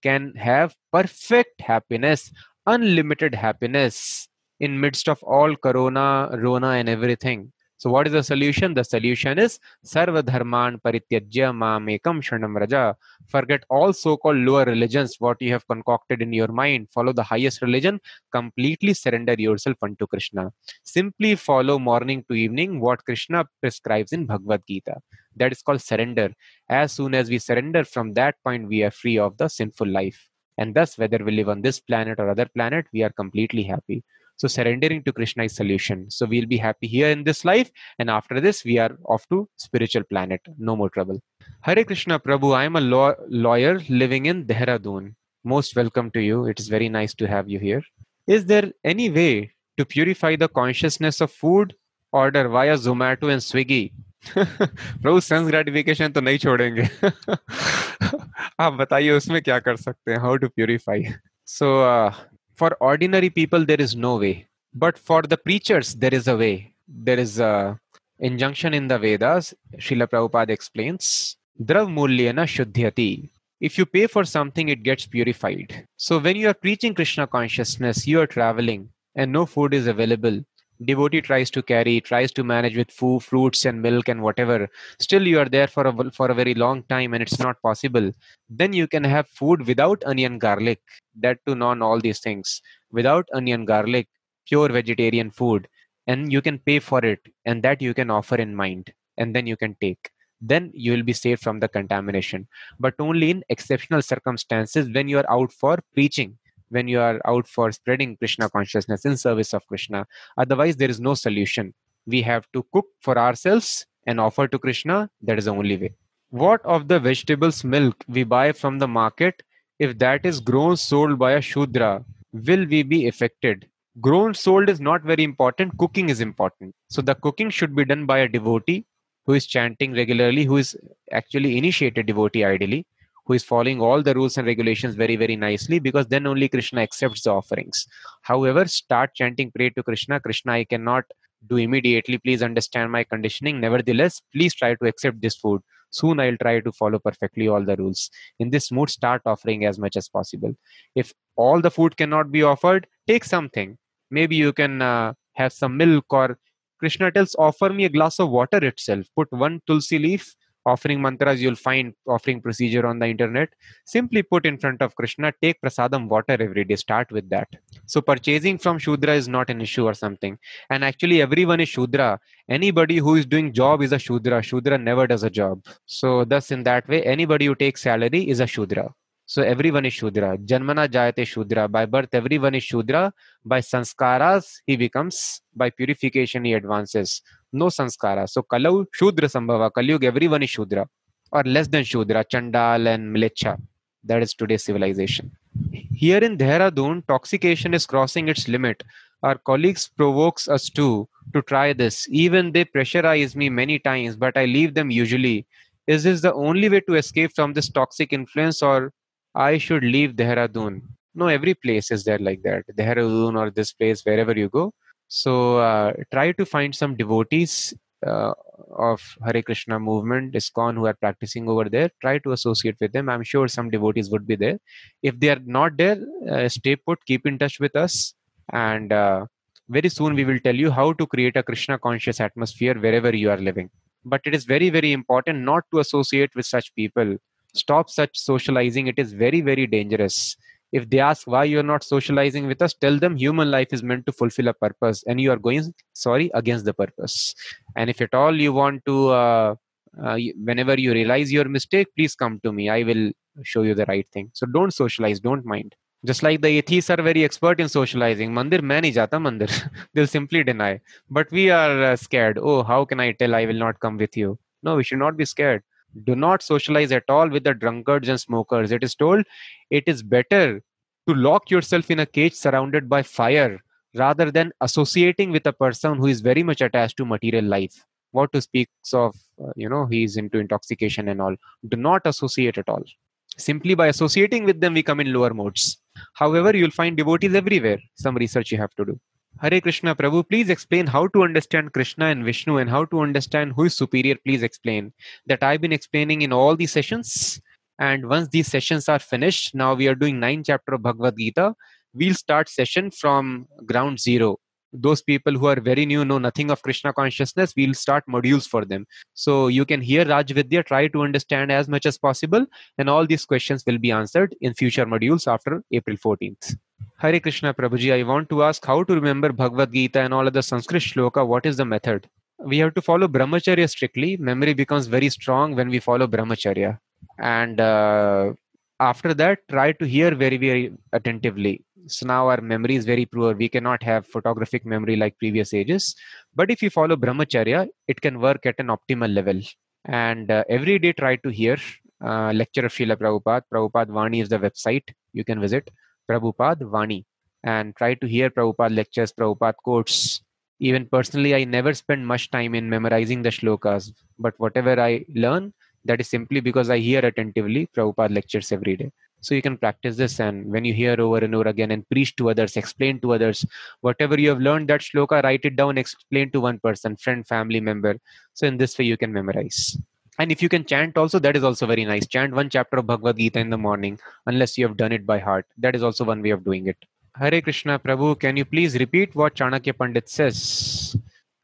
can have perfect happiness, unlimited happiness. in midst of all corona, rona, and everything. So, what is the solution? The solution is Sarva Dharman Parityajya Mamekam Sharanam Vraja. Forget all so called lower religions, what you have concocted in your mind. Follow the highest religion. Completely surrender yourself unto Krishna. Simply follow morning to evening what Krishna prescribes in Bhagavad Gita. That is called surrender. As soon as we surrender, from that point, we are free of the sinful life. And thus, whether we live on this planet or other planet, we are completely happy. So surrendering to Krishna is solution. So we'll be happy here in this life, and after this, we are off to spiritual planet. No more trouble. Hare Krishna Prabhu, I am a law- lawyer living in Dehradun. Most welcome to you. It is very nice to have you here. Is there any way to purify the consciousness of food order via Zomato and Swiggy? Prabhu sense gratification तो नहीं छोड़ेंगे आप बताइए उसमें क्या कर सकते हैं how to purify so for ordinary people there is no way. But for the preachers there is a way. There is a injunction in the vedas Srila Prabhupada explains drav mulyana shuddhyati. If you pay for something it gets purified. So when you are preaching krishna consciousness you are traveling and no food is available devotee tries to carry tries to manage with food fruits and milk and whatever still you are there for a for a very long time and it's not possible. Then you can have food without onion garlic that to non all these things. Without onion garlic pure vegetarian food and you can pay for it and that you can offer in mind and then you can take. Then you will be saved from the contamination. But only in exceptional circumstances when you are out for preaching when you are out for spreading Krishna consciousness in service of Krishna. Otherwise, there is no solution. We have to cook for ourselves and offer to Krishna. That is the only way. What of the vegetables milk we buy from the market? If that is grown sold by a Shudra, will we be affected? Grown sold is not very important. Cooking is important. So the cooking should be done by a devotee who is chanting regularly, who is actually initiated devotee ideally who is following all the rules and regulations very very nicely because then only krishna accepts the offerings. However start chanting pray to krishna. Krishna i cannot do immediately. Please understand my conditioning. Nevertheless please try to accept this food. Soon i'll try to follow perfectly all the rules. In this mood start offering as much as possible. If all the food cannot be offered take something. Maybe you can uh, have some milk or krishna tells offer me a glass of water itself. Put one tulsi leaf offering mantras you'll find offering procedure on the internet simply put in front of krishna take prasadam water every day start with that so purchasing from shudra is not an issue or something and actually everyone is shudra anybody who is doing job is a shudra shudra never does a job so thus in that way anybody who takes salary is a shudra so everyone is Shudra. Janmana Jayate Shudra. By birth, everyone is Shudra. By sanskaras, he becomes, by purification, he advances. No sanskara. So Kalau Shudra Sambhava. Kalyug, everyone is Shudra. Or less than Shudra, Chandal and Mlecha. That is today's civilization. Here in Dehradun, toxication is crossing its limit. Our colleagues provokes us too to try this. Even they pressurize me many times, but I leave them usually. Is this the only way to escape from this toxic influence or I should leave Dehradun. No, every place is there like that. Dehradun or this place, wherever you go. So uh, try to find some devotees uh, of Hare Krishna movement, ISKCON, who are practicing over there. Try to associate with them. I'm sure some devotees would be there. If they are not there, uh, stay put, keep in touch with us. And uh, very soon we will tell you how to create a Krishna conscious atmosphere wherever you are living. But it is very, very important not to associate with such people stop such socializing it is very very dangerous if they ask why you're not socializing with us tell them human life is meant to fulfill a purpose and you are going sorry against the purpose. And if at all you want to uh, uh, whenever you realize your mistake please come to me. I will show you the right thing. So don't socialize don't mind. Just like the atheists are very expert in socializing mandir nahi jata mandir. They'll simply deny. But we are uh, scared. Oh how can i tell i will not come with you? No we should not be scared do not socialize at all with the drunkards and smokers. It is told it is better to lock yourself in a cage surrounded by fire rather than associating with a person who is very much attached to material life. What to speak of, uh, you know, he's into intoxication and all. Do not associate at all. Simply by associating with them, we come in lower modes. However, you'll find devotees everywhere. Some research you have to do. Hare Krishna Prabhu, please explain how to understand Krishna and Vishnu and how to understand who is superior. Please explain that I've been explaining in all these sessions. And once these sessions are finished, now we are doing nine chapter of Bhagavad Gita. We'll start session from ground zero. those people who are very new know nothing of krishna consciousness we'll start modules for them so you can hear raj vidya try to understand as much as possible and all these questions will be answered in future modules after april 14th Hare Krishna Prabhuji, I want to ask how to remember Bhagavad Gita and all other Sanskrit shloka. What is the method? We have to follow brahmacharya strictly. Memory becomes very strong when we follow brahmacharya. And uh, after that, try to hear very, very attentively. So now our memory is very poor. We cannot have photographic memory like previous ages. But if you follow brahmacharya, it can work at an optimal level. And uh, every day, try to hear uh, lecture of Srila Prabhupada. Prabhupada Vani is the website you can visit Prabhupada Vani and try to hear Prabhupada lectures, Prabhupada quotes. Even personally, I never spend much time in memorizing the shlokas, but whatever I learn, that is simply because I hear attentively Prabhupada lectures every day. So you can practice this, and when you hear over and over again and preach to others, explain to others, whatever you have learned that shloka, write it down, explain to one person, friend, family member. So in this way, you can memorize and if you can chant also that is also very nice. Chant one chapter of bhagavad gita in the morning unless you have done it by heart. That is also one way of doing it. Hare krishna prabhu can you please repeat what chanakya pandit says?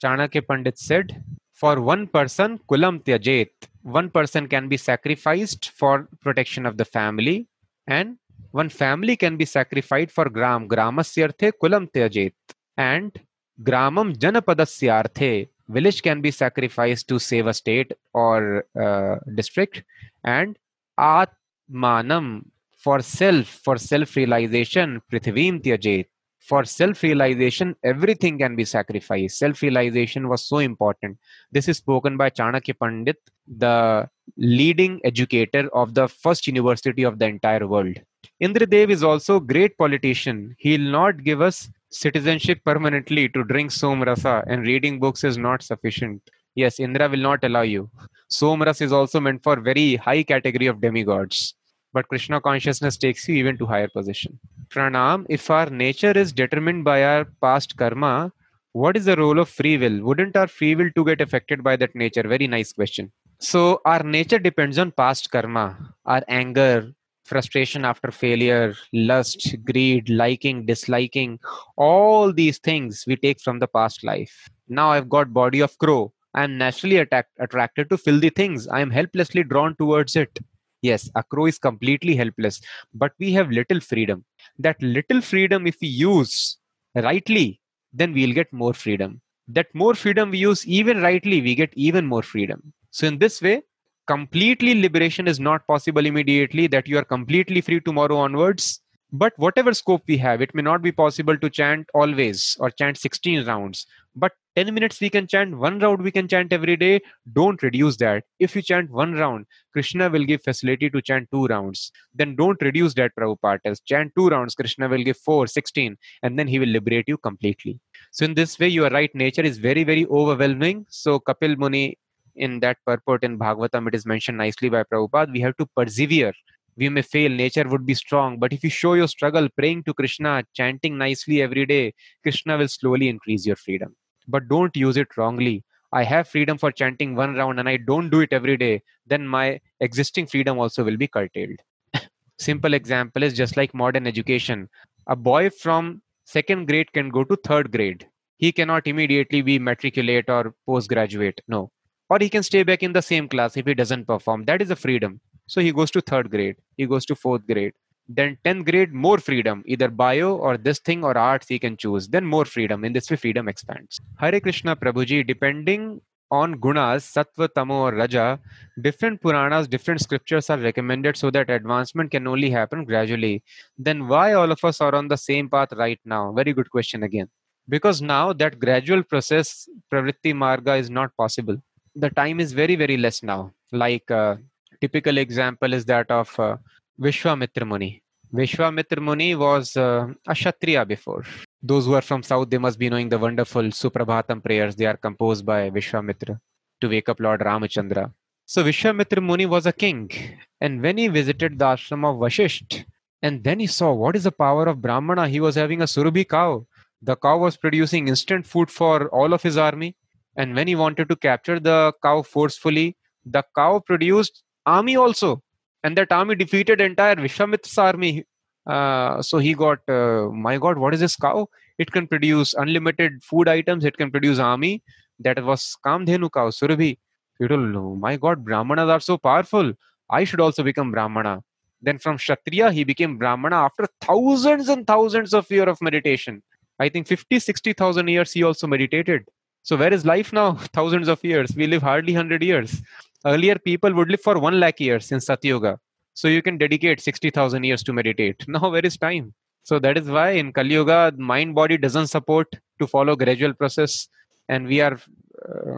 Chanakya pandit said for one person kulam tyajet one person can be sacrificed for protection of the family and one family can be sacrificed for gram gramasyarthe kulam tyajet and gramam janapadasya village can be sacrificed to save a state or uh, district. And atmanam for self for self realization prithivim tyajet for self realization everything can be sacrificed. Self realization was so important. This is spoken by chanakya pandit the leading educator of the first university of the entire world. Indradev is also great politician. He'll not give us citizenship permanently to drink somrasa and reading books is not sufficient. Yes, Indra will not allow you. Somras is also meant for very high category of demigods. But Krishna consciousness takes you even to higher position. Pranam, if our nature is determined by our past karma, what is the role of free will? Wouldn't our free will to get affected by that nature? Very nice question. So our nature depends on past karma. Our anger, frustration after failure, lust, greed, liking, disliking, all these things we take from the past life. Now I've got body of crow. I am naturally attack- attracted to filthy things. I am helplessly drawn towards it. Yes, a crow is completely helpless, but we have little freedom. That little freedom, if we use rightly, then we'll get more freedom. That more freedom we use even rightly, we get even more freedom. So, in this way, completely liberation is not possible immediately that you are completely free tomorrow onwards. But whatever scope we have it may not be possible to chant always or chant 16 rounds. But 10 minutes we can chant one round we can chant every day. Don't reduce that. If you chant one round krishna will give facility to chant two rounds. Then don't reduce that prabhupada chant two rounds krishna will give four 16 and then he will liberate you completely. So in this way your right nature is very very overwhelming. So kapil muni in that purport in Bhagavatam, it is mentioned nicely by Prabhupada. We have to persevere. We may fail, nature would be strong, but if you show your struggle, praying to Krishna, chanting nicely every day, Krishna will slowly increase your freedom. But don't use it wrongly. I have freedom for chanting one round and I don't do it every day, then my existing freedom also will be curtailed. Simple example is just like modern education. A boy from second grade can go to third grade. He cannot immediately be matriculate or postgraduate. No or he can stay back in the same class if he doesn't perform. That is a freedom. So he goes to third grade. He goes to fourth grade. Then 10th grade more freedom. Either bio or this thing or arts he can choose. Then more freedom. In this way freedom expands. Hare krishna prabhuji depending on gunas sattva tamo or raja different puranas different scriptures are recommended so that advancement can only happen gradually. Then why all of us are on the same path right now? Very good question again. Because now that gradual process pravritti marga is not possible the time is very very less now. Like uh, typical example is that of uh, vishwamitra muni vishwamitra muni was uh, a kshatriya before. Those who are from south they must be knowing the wonderful suprabhatam prayers. They are composed by vishwamitra to wake up lord ramachandra. So vishwamitra muni was a king. And when he visited the ashram of vashisht and then he saw what is the power of brahmana he was having a surabhi cow. The cow was producing instant food for all of his army and when he wanted to capture the cow forcefully, the cow produced army also. And that army defeated entire Vishwamitra's army. Uh, so he got, uh, my God, what is this cow? it can produce unlimited food items. It can produce army. That was kamdhenu cow surabhi my god brahmanas are so powerful. I should also become brahmana. Then from kshatriya he became brahmana after thousands and thousands of years of meditation. I think 50 60000 years he also meditated so where is life now? Thousands of years. We live hardly 100 years. Earlier people would live for 1 lakh years in satyuga so you can dedicate 60000 years to meditate. Now where is time? So that is why in Kali Yuga, mind body doesn't support to follow gradual process, and we are uh,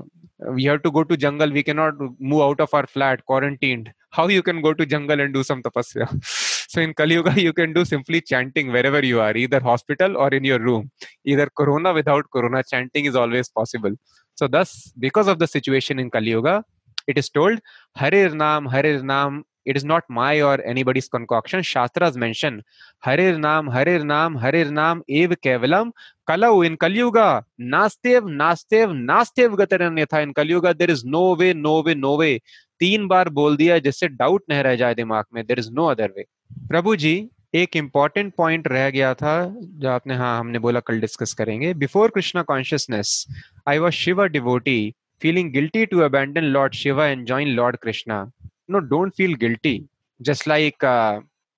we have to go to jungle. We cannot move out of our flat, quarantined. How you can go to jungle and do some tapasya? so in Kali Yuga, you can do simply chanting wherever you are, either hospital or in your room. Either Corona without Corona, chanting is always possible. So thus, because of the situation in Kali Yuga, it is told Harir Nam, Harir Nam it is not my or anybody's concoction. Shastras mention Harir Nam, Harir Nam, Harir Nam, Ev Kevalam, Kalau in Kalyuga, Nastev, Nastev, Nastev Gataranyatha. In Kalyuga, there is no way, no way, no way. तीन बार बोल दिया जिससे doubt नहीं रह जाए दिमाग में there is no other way Prabhu ji, एक इंपॉर्टेंट पॉइंट रह गया था, जो आपने हाँ हमने बोला कल डिस्कस करेंगे। Before Krishna consciousness I was Shiva devotee feeling guilty to abandon lord Shiva and join lord Krishna no don't feel guilty just like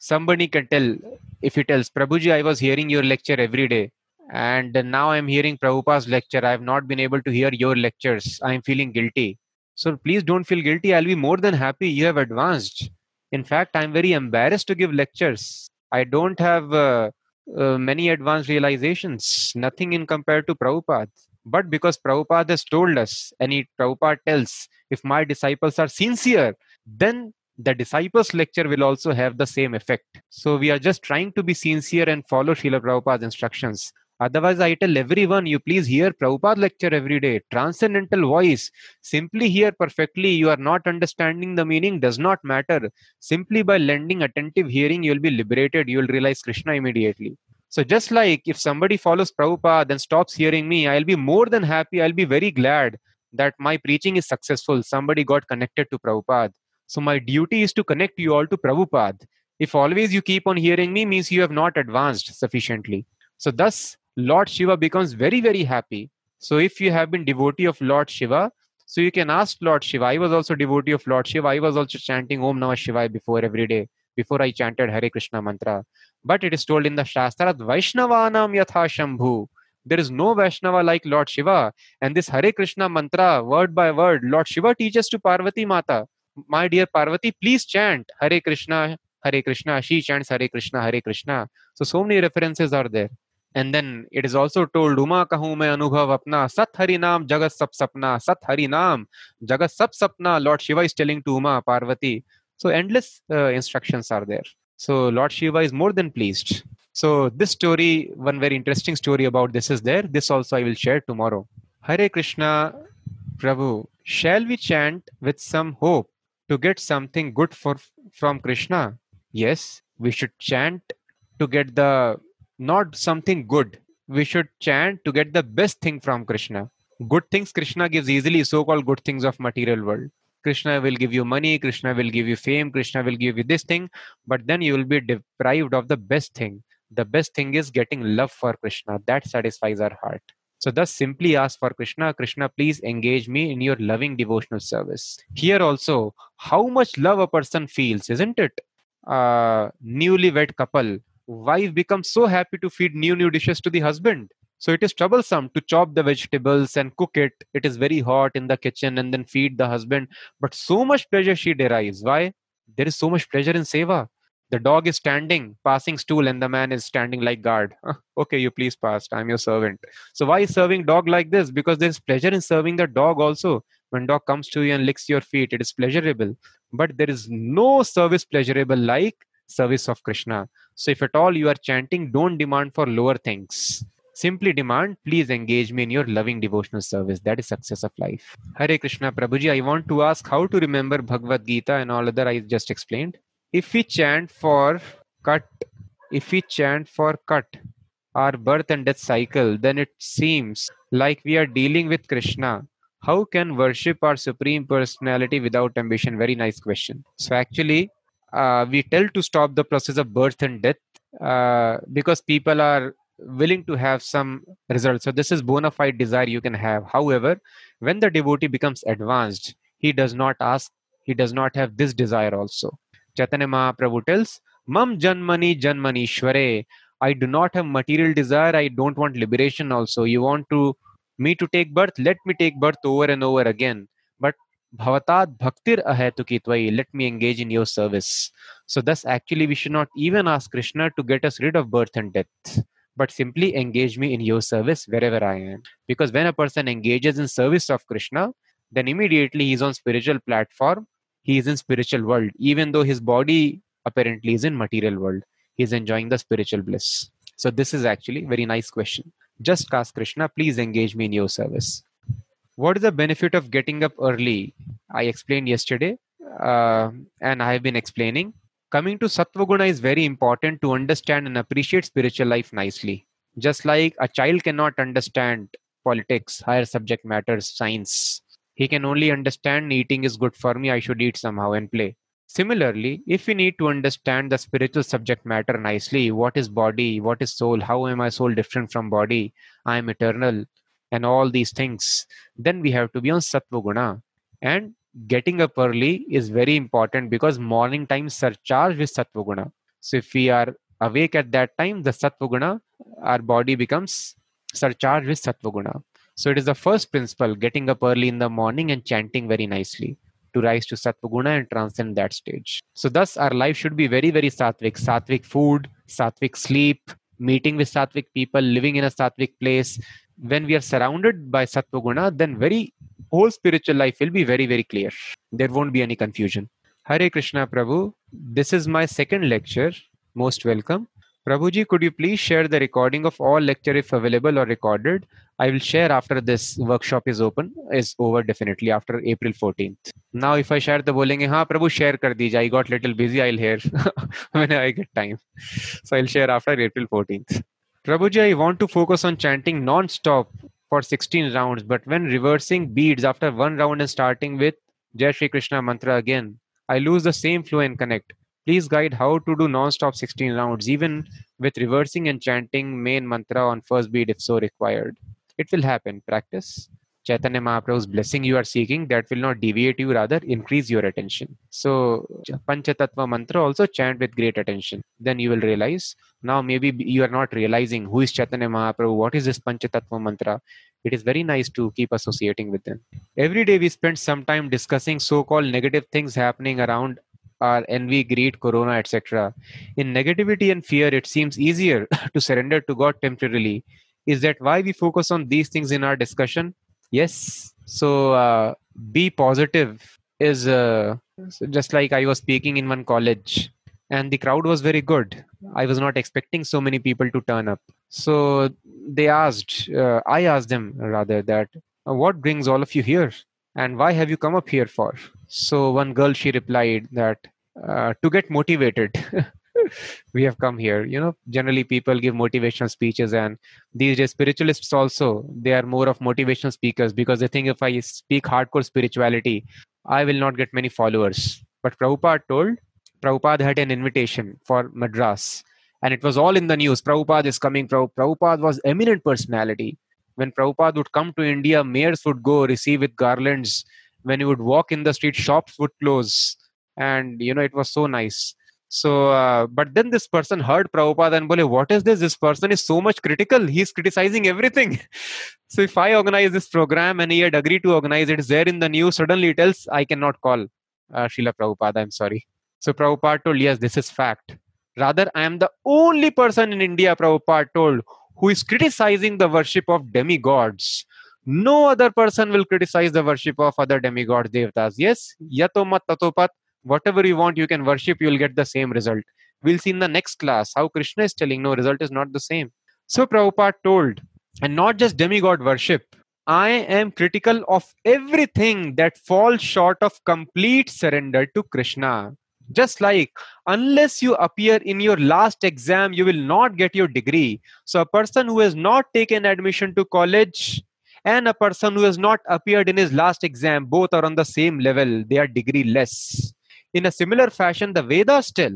somebody can tell if you tells Prabhu ji I was hearing your lecture every day and now I am hearing Prabhupada's lecture I have not been able to hear your lectures I am feeling guilty so please don't feel guilty I will be more than happy you have advanced in fact i'm very embarrassed to give lectures i don't have uh, uh, many advanced realizations nothing in compared to prabhupada but because prabhupada has told us and he prabhupada tells if my disciples are sincere then the disciples lecture will also have the same effect. So we are just trying to be sincere and follow Srila Prabhupada's instructions. Otherwise, I tell everyone, you please hear Prabhupada lecture every day. Transcendental voice. Simply hear perfectly. You are not understanding the meaning, does not matter. Simply by lending attentive hearing, you will be liberated. You will realize Krishna immediately. So just like if somebody follows Prabhupada and stops hearing me, I'll be more than happy. I'll be very glad that my preaching is successful. Somebody got connected to Prabhupada. So my duty is to connect you all to Prabhupada. If always you keep on hearing me, means you have not advanced sufficiently. So thus, Lord Shiva becomes very, very happy. So if you have been devotee of Lord Shiva, so you can ask Lord Shiva. I was also devotee of Lord Shiva. I was also chanting Om Namah Shivaya before every day, before I chanted Hare Krishna mantra. But it is told in the Shastras, Vaishnavanam Yatha Shambhu. There is no Vaishnava like Lord Shiva. And this Hare Krishna mantra, word by word, Lord Shiva teaches to Parvati Mata my dear Parvati, please chant Hare Krishna, Hare Krishna. She chants Hare Krishna, Hare Krishna. So, so many references are there. And then it is also told, Uma kahu mein anubhav apna, Sat Hari Naam, Jagat Sap Sapna, Sat Hari Naam, Jagat Sap Sapna. Lord Shiva is telling to Uma, Parvati. So, endless uh, instructions are there. So, Lord Shiva is more than pleased. So, this story, one very interesting story about this is there. This also I will share tomorrow. Hare Krishna, Prabhu, shall we chant with some hope to get something good for from krishna yes we should chant to get the not something good. We should chant to get the best thing from krishna. Good things krishna gives easily so called good things of material world. Krishna will give you money krishna will give you fame krishna will give you this thing but then you will be deprived of the best thing. The best thing is getting love for krishna. That satisfies our heart. So, thus simply ask for Krishna, Krishna, please engage me in your loving devotional service. Here also, how much love a person feels, isn't it? Uh, newlywed couple, wife becomes so happy to feed new, new dishes to the husband. So it is troublesome to chop the vegetables and cook it. It is very hot in the kitchen and then feed the husband. But so much pleasure she derives. Why? There is so much pleasure in seva the dog is standing passing stool and the man is standing like guard okay you please pass i'm your servant so why is serving dog like this because there's pleasure in serving the dog also when dog comes to you and licks your feet it is pleasurable but there is no service pleasurable like service of krishna. So if at all you are chanting don't demand for lower things. Simply demand please engage me in your loving devotional service. That is success of life. Hare krishna prabhuji i want to ask how to remember bhagavad gita and all other i just explained. If we chant for cut if we chant for cut our birth and death cycle then it seems like we are dealing with krishna. How can worship our supreme personality without ambition? Very nice question. So actually uh, we tell to stop the process of birth and death uh, because people are willing to have some results. So this is bona fide desire you can have. However, when the devotee becomes advanced, he does not ask, he does not have this desire also. Chaitanya Mahaprabhu tells, Mam Janmani Janmani Shware. I do not have material desire. I don't want liberation also. You want to me to take birth? Let me take birth over and over again. But Bhavatat Bhaktir Ahetukitvai, let me engage in your service. So thus actually we should not even ask Krishna to get us rid of birth and death but simply engage me in your service wherever I am. Because when a person engages in service of Krishna, then immediately he's on spiritual platform, he is in spiritual world, even though his body apparently is in material world. He's enjoying the spiritual bliss. So this is actually very nice question. Just ask Krishna, please engage me in your service. What is the benefit of getting up early? I explained yesterday, uh, and I have been explaining coming to Sattva is very important to understand and appreciate spiritual life nicely. Just like a child cannot understand politics, higher subject matters, science, he can only understand eating is good for me, I should eat somehow and play. Similarly, if we need to understand the spiritual subject matter nicely, what is body, what is soul, how am I soul different from body, I am eternal, and all these things, then we have to be on Sattva Guna. And getting up early is very important because morning time surcharge with sattva guna. So if we are awake at that time, the sattva guna, our body becomes surcharged with sattva guna. So it is the first principle, getting up early in the morning and chanting very nicely to rise to sattva guna and transcend that stage. So thus our life should be very, very sattvic. Sattvic food, sattvic sleep, meeting with sattvic people, living in a sattvic place. When we are surrounded by sattva then very whole spiritual life will be very, very clear. There won't be any confusion. Hare Krishna Prabhu, this is my second lecture. Most welcome. Prabhuji, could you please share the recording of all lecture if available or recorded? I will share after this workshop is open, is over definitely after April 14th. Now, if I share the bolenge, ha Prabhu share kar dija. I got little busy. I'll hear when I get time. So I'll share after April 14th. Prabhuji, I want to focus on chanting non-stop for 16 rounds, but when reversing beads after one round and starting with Jai Shri Krishna mantra again, I lose the same flow and connect. Please guide how to do non-stop 16 rounds, even with reversing and chanting main mantra on first beat if so required. It will happen. Practice. Chaitanya Mahaprabhu's blessing you are seeking, that will not deviate you, rather increase your attention. So, Panchatattva mantra also chant with great attention. Then you will realize. Now, maybe you are not realizing who is Chaitanya Mahaprabhu, what is this Panchatattva mantra. It is very nice to keep associating with them. Every day we spend some time discussing so called negative things happening around our envy, greed, corona, etc. In negativity and fear, it seems easier to surrender to God temporarily. Is that why we focus on these things in our discussion? Yes. So uh, be positive is uh, just like I was speaking in one college and the crowd was very good. I was not expecting so many people to turn up. So they asked, uh, I asked them rather that, uh, what brings all of you here? And why have you come up here for? So one girl, she replied that uh, to get motivated. we have come here. You know generally people give motivational speeches and these days spiritualists also they are more of motivational speakers because they think if i speak hardcore spirituality i will not get many followers. But prabhupada told prabhupada had an invitation for madras and it was all in the news. Prabhupada is coming. Prabhupada was eminent personality. When prabhupada would come to india mayors would go receive with garlands. When he would walk in the street shops would close. And you know it was so nice so, uh, but then this person heard Prabhupada and bole, what is this? This person is so much critical. He's criticizing everything. so, if I organize this program and he had agreed to organize it, it's there in the news. Suddenly, he tells, I cannot call uh, Srila Prabhupada. I'm sorry. So, Prabhupada told, yes, this is fact. Rather, I am the only person in India, Prabhupada told, who is criticizing the worship of demigods. No other person will criticize the worship of other demigods, devtas. Yes, yatomat tatopat whatever you want you can worship you'll get the same result. We'll see in the next class how krishna is telling no result is not the same. So prabhupada told and not just demigod worship i am critical of everything that falls short of complete surrender to krishna. Just like unless you appear in your last exam you will not get your degree. So a person who has not taken admission to college and a person who has not appeared in his last exam both are on the same level. They are degree less In a similar fashion, the Vedas tell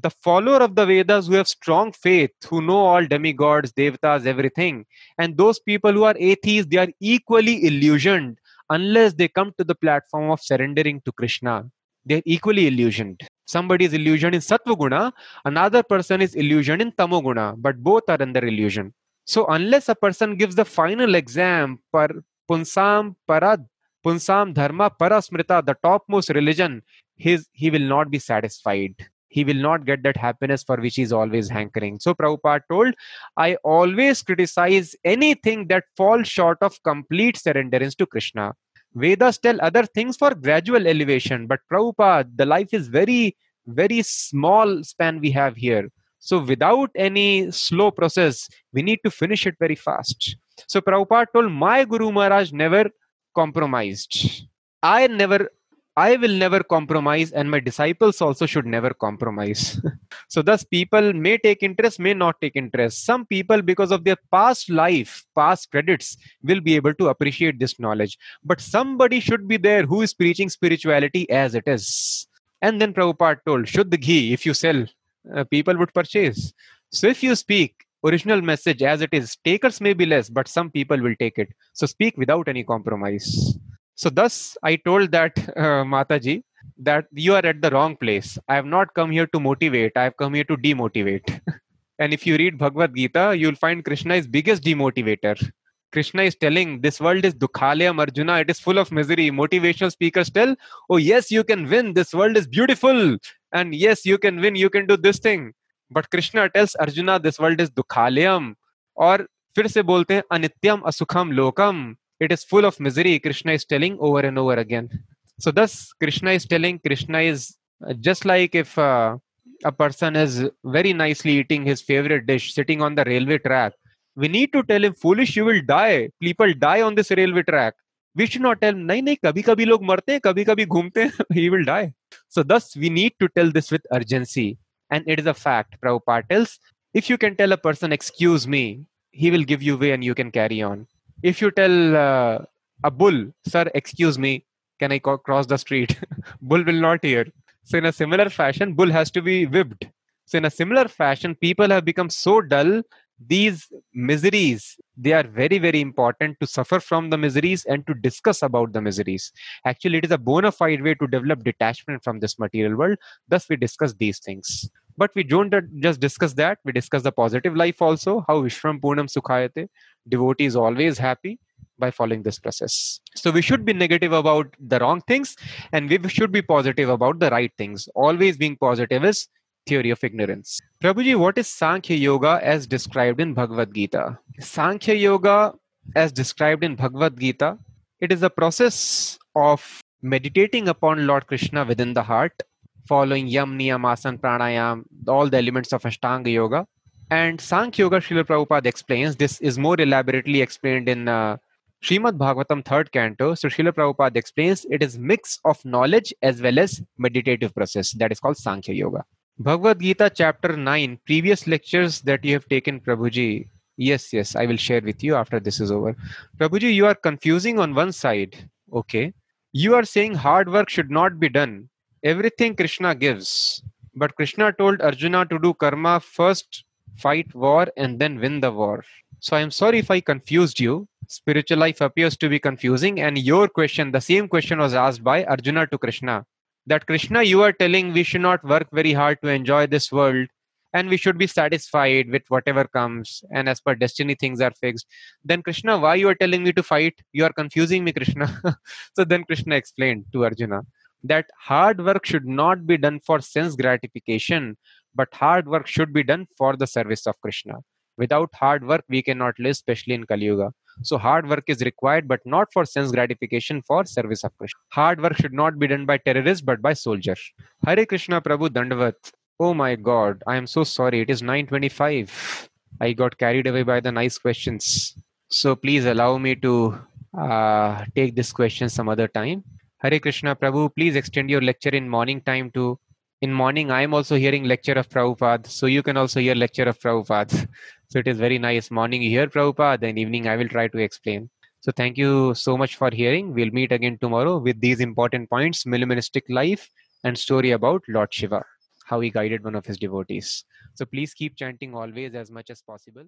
the follower of the Vedas who have strong faith, who know all demigods, devatas, everything, and those people who are atheists, they are equally illusioned unless they come to the platform of surrendering to Krishna. They're equally illusioned. Somebody is illusioned in Sattva another person is illusioned in Tamoguna, but both are under illusion. So, unless a person gives the final exam per Punsam Parad, Punsam Dharma Parasmrita, the topmost religion, his, he will not be satisfied. He will not get that happiness for which he is always hankering. So, Prabhupada told, I always criticize anything that falls short of complete surrenderance to Krishna. Vedas tell other things for gradual elevation, but Prabhupada, the life is very, very small span we have here. So without any slow process, we need to finish it very fast. So Prabhupada told, my Guru Maharaj never compromised. I never I will never compromise, and my disciples also should never compromise. so, thus, people may take interest, may not take interest. Some people, because of their past life, past credits, will be able to appreciate this knowledge. But somebody should be there who is preaching spirituality as it is. And then Prabhupada told, should the ghee, if you sell, uh, people would purchase. So, if you speak, original message as it is takers may be less but some people will take it so speak without any compromise so thus I told that uh, Mataji that you are at the wrong place. I have not come here to motivate. I have come here to demotivate. and if you read Bhagavad Gita, you'll find Krishna is biggest demotivator. Krishna is telling this world is dukhalayam Arjuna. It is full of misery. Motivational speakers tell, oh yes, you can win. This world is beautiful. And yes, you can win. You can do this thing. But Krishna tells Arjuna, this world is dukhalayam. Or फिर से बोलते हैं अनित्यम असुखम लोकम it is full of misery. Krishna is telling over and over again. So thus krishna is telling krishna is uh, just like if uh, a person is very nicely eating his favorite dish sitting on the railway track we need to tell him foolish you will die. People die on this railway track. We should not tell nahi nahi kabhi kabhi log marte hain kabhi kabhi ghumte he will die. So thus we need to tell this with urgency. And it is a fact. Prabhupada tells if you can tell a person excuse me he will give you way and you can carry on if you tell uh, a bull, sir, excuse me, can I co- cross the street? bull will not hear. So, in a similar fashion, bull has to be whipped. So, in a similar fashion, people have become so dull. These miseries, they are very, very important to suffer from the miseries and to discuss about the miseries. Actually, it is a bona fide way to develop detachment from this material world. Thus, we discuss these things. But we don't uh, just discuss that, we discuss the positive life also, how Vishwam Purnam Sukhayate, devotee is always happy by following this process. So we should be negative about the wrong things and we should be positive about the right things. Always being positive is theory of ignorance. Prabhuji, what is Sankhya Yoga as described in Bhagavad Gita? Sankhya Yoga as described in Bhagavad Gita, it is a process of meditating upon Lord Krishna within the heart following Yam, Niyam, Asan, Pranayam, all the elements of Ashtanga Yoga. And Sankhya Yoga, Srila Prabhupada explains, this is more elaborately explained in uh, Srimad Bhagavatam, third canto. So Srila Prabhupada explains it is mix of knowledge as well as meditative process. That is called Sankhya Yoga. Bhagavad Gita, chapter 9, previous lectures that you have taken, Prabhuji. Yes, yes, I will share with you after this is over. Prabhuji, you are confusing on one side. Okay. You are saying hard work should not be done everything Krishna gives. But Krishna told Arjuna to do karma first, fight war, and then win the war. So I'm sorry if I confused you. Spiritual life appears to be confusing, and your question, the same question was asked by Arjuna to Krishna. That Krishna, you are telling we should not work very hard to enjoy this world, and we should be satisfied with whatever comes, and as per destiny, things are fixed. Then Krishna, why you are telling me to fight? You are confusing me, Krishna. so then Krishna explained to Arjuna that hard work should not be done for sense gratification, but hard work should be done for the service of Krishna. Without hard work, we cannot live, especially in Kali Yuga. So, hard work is required, but not for sense gratification, for service of Krishna. Hard work should not be done by terrorists, but by soldiers. Hare Krishna Prabhu Dandavat. Oh my God, I am so sorry. It is 9:25. I got carried away by the nice questions. So please allow me to uh, take this question some other time. Hare Krishna Prabhu, please extend your lecture in morning time to in morning I am also hearing lecture of Prabhupada. So you can also hear lecture of Prabhupada. So it is very nice. Morning you hear Prabhupada, then evening I will try to explain. So thank you so much for hearing. We'll meet again tomorrow with these important points, minimalistic life and story about Lord Shiva, how he guided one of his devotees. So please keep chanting always as much as possible.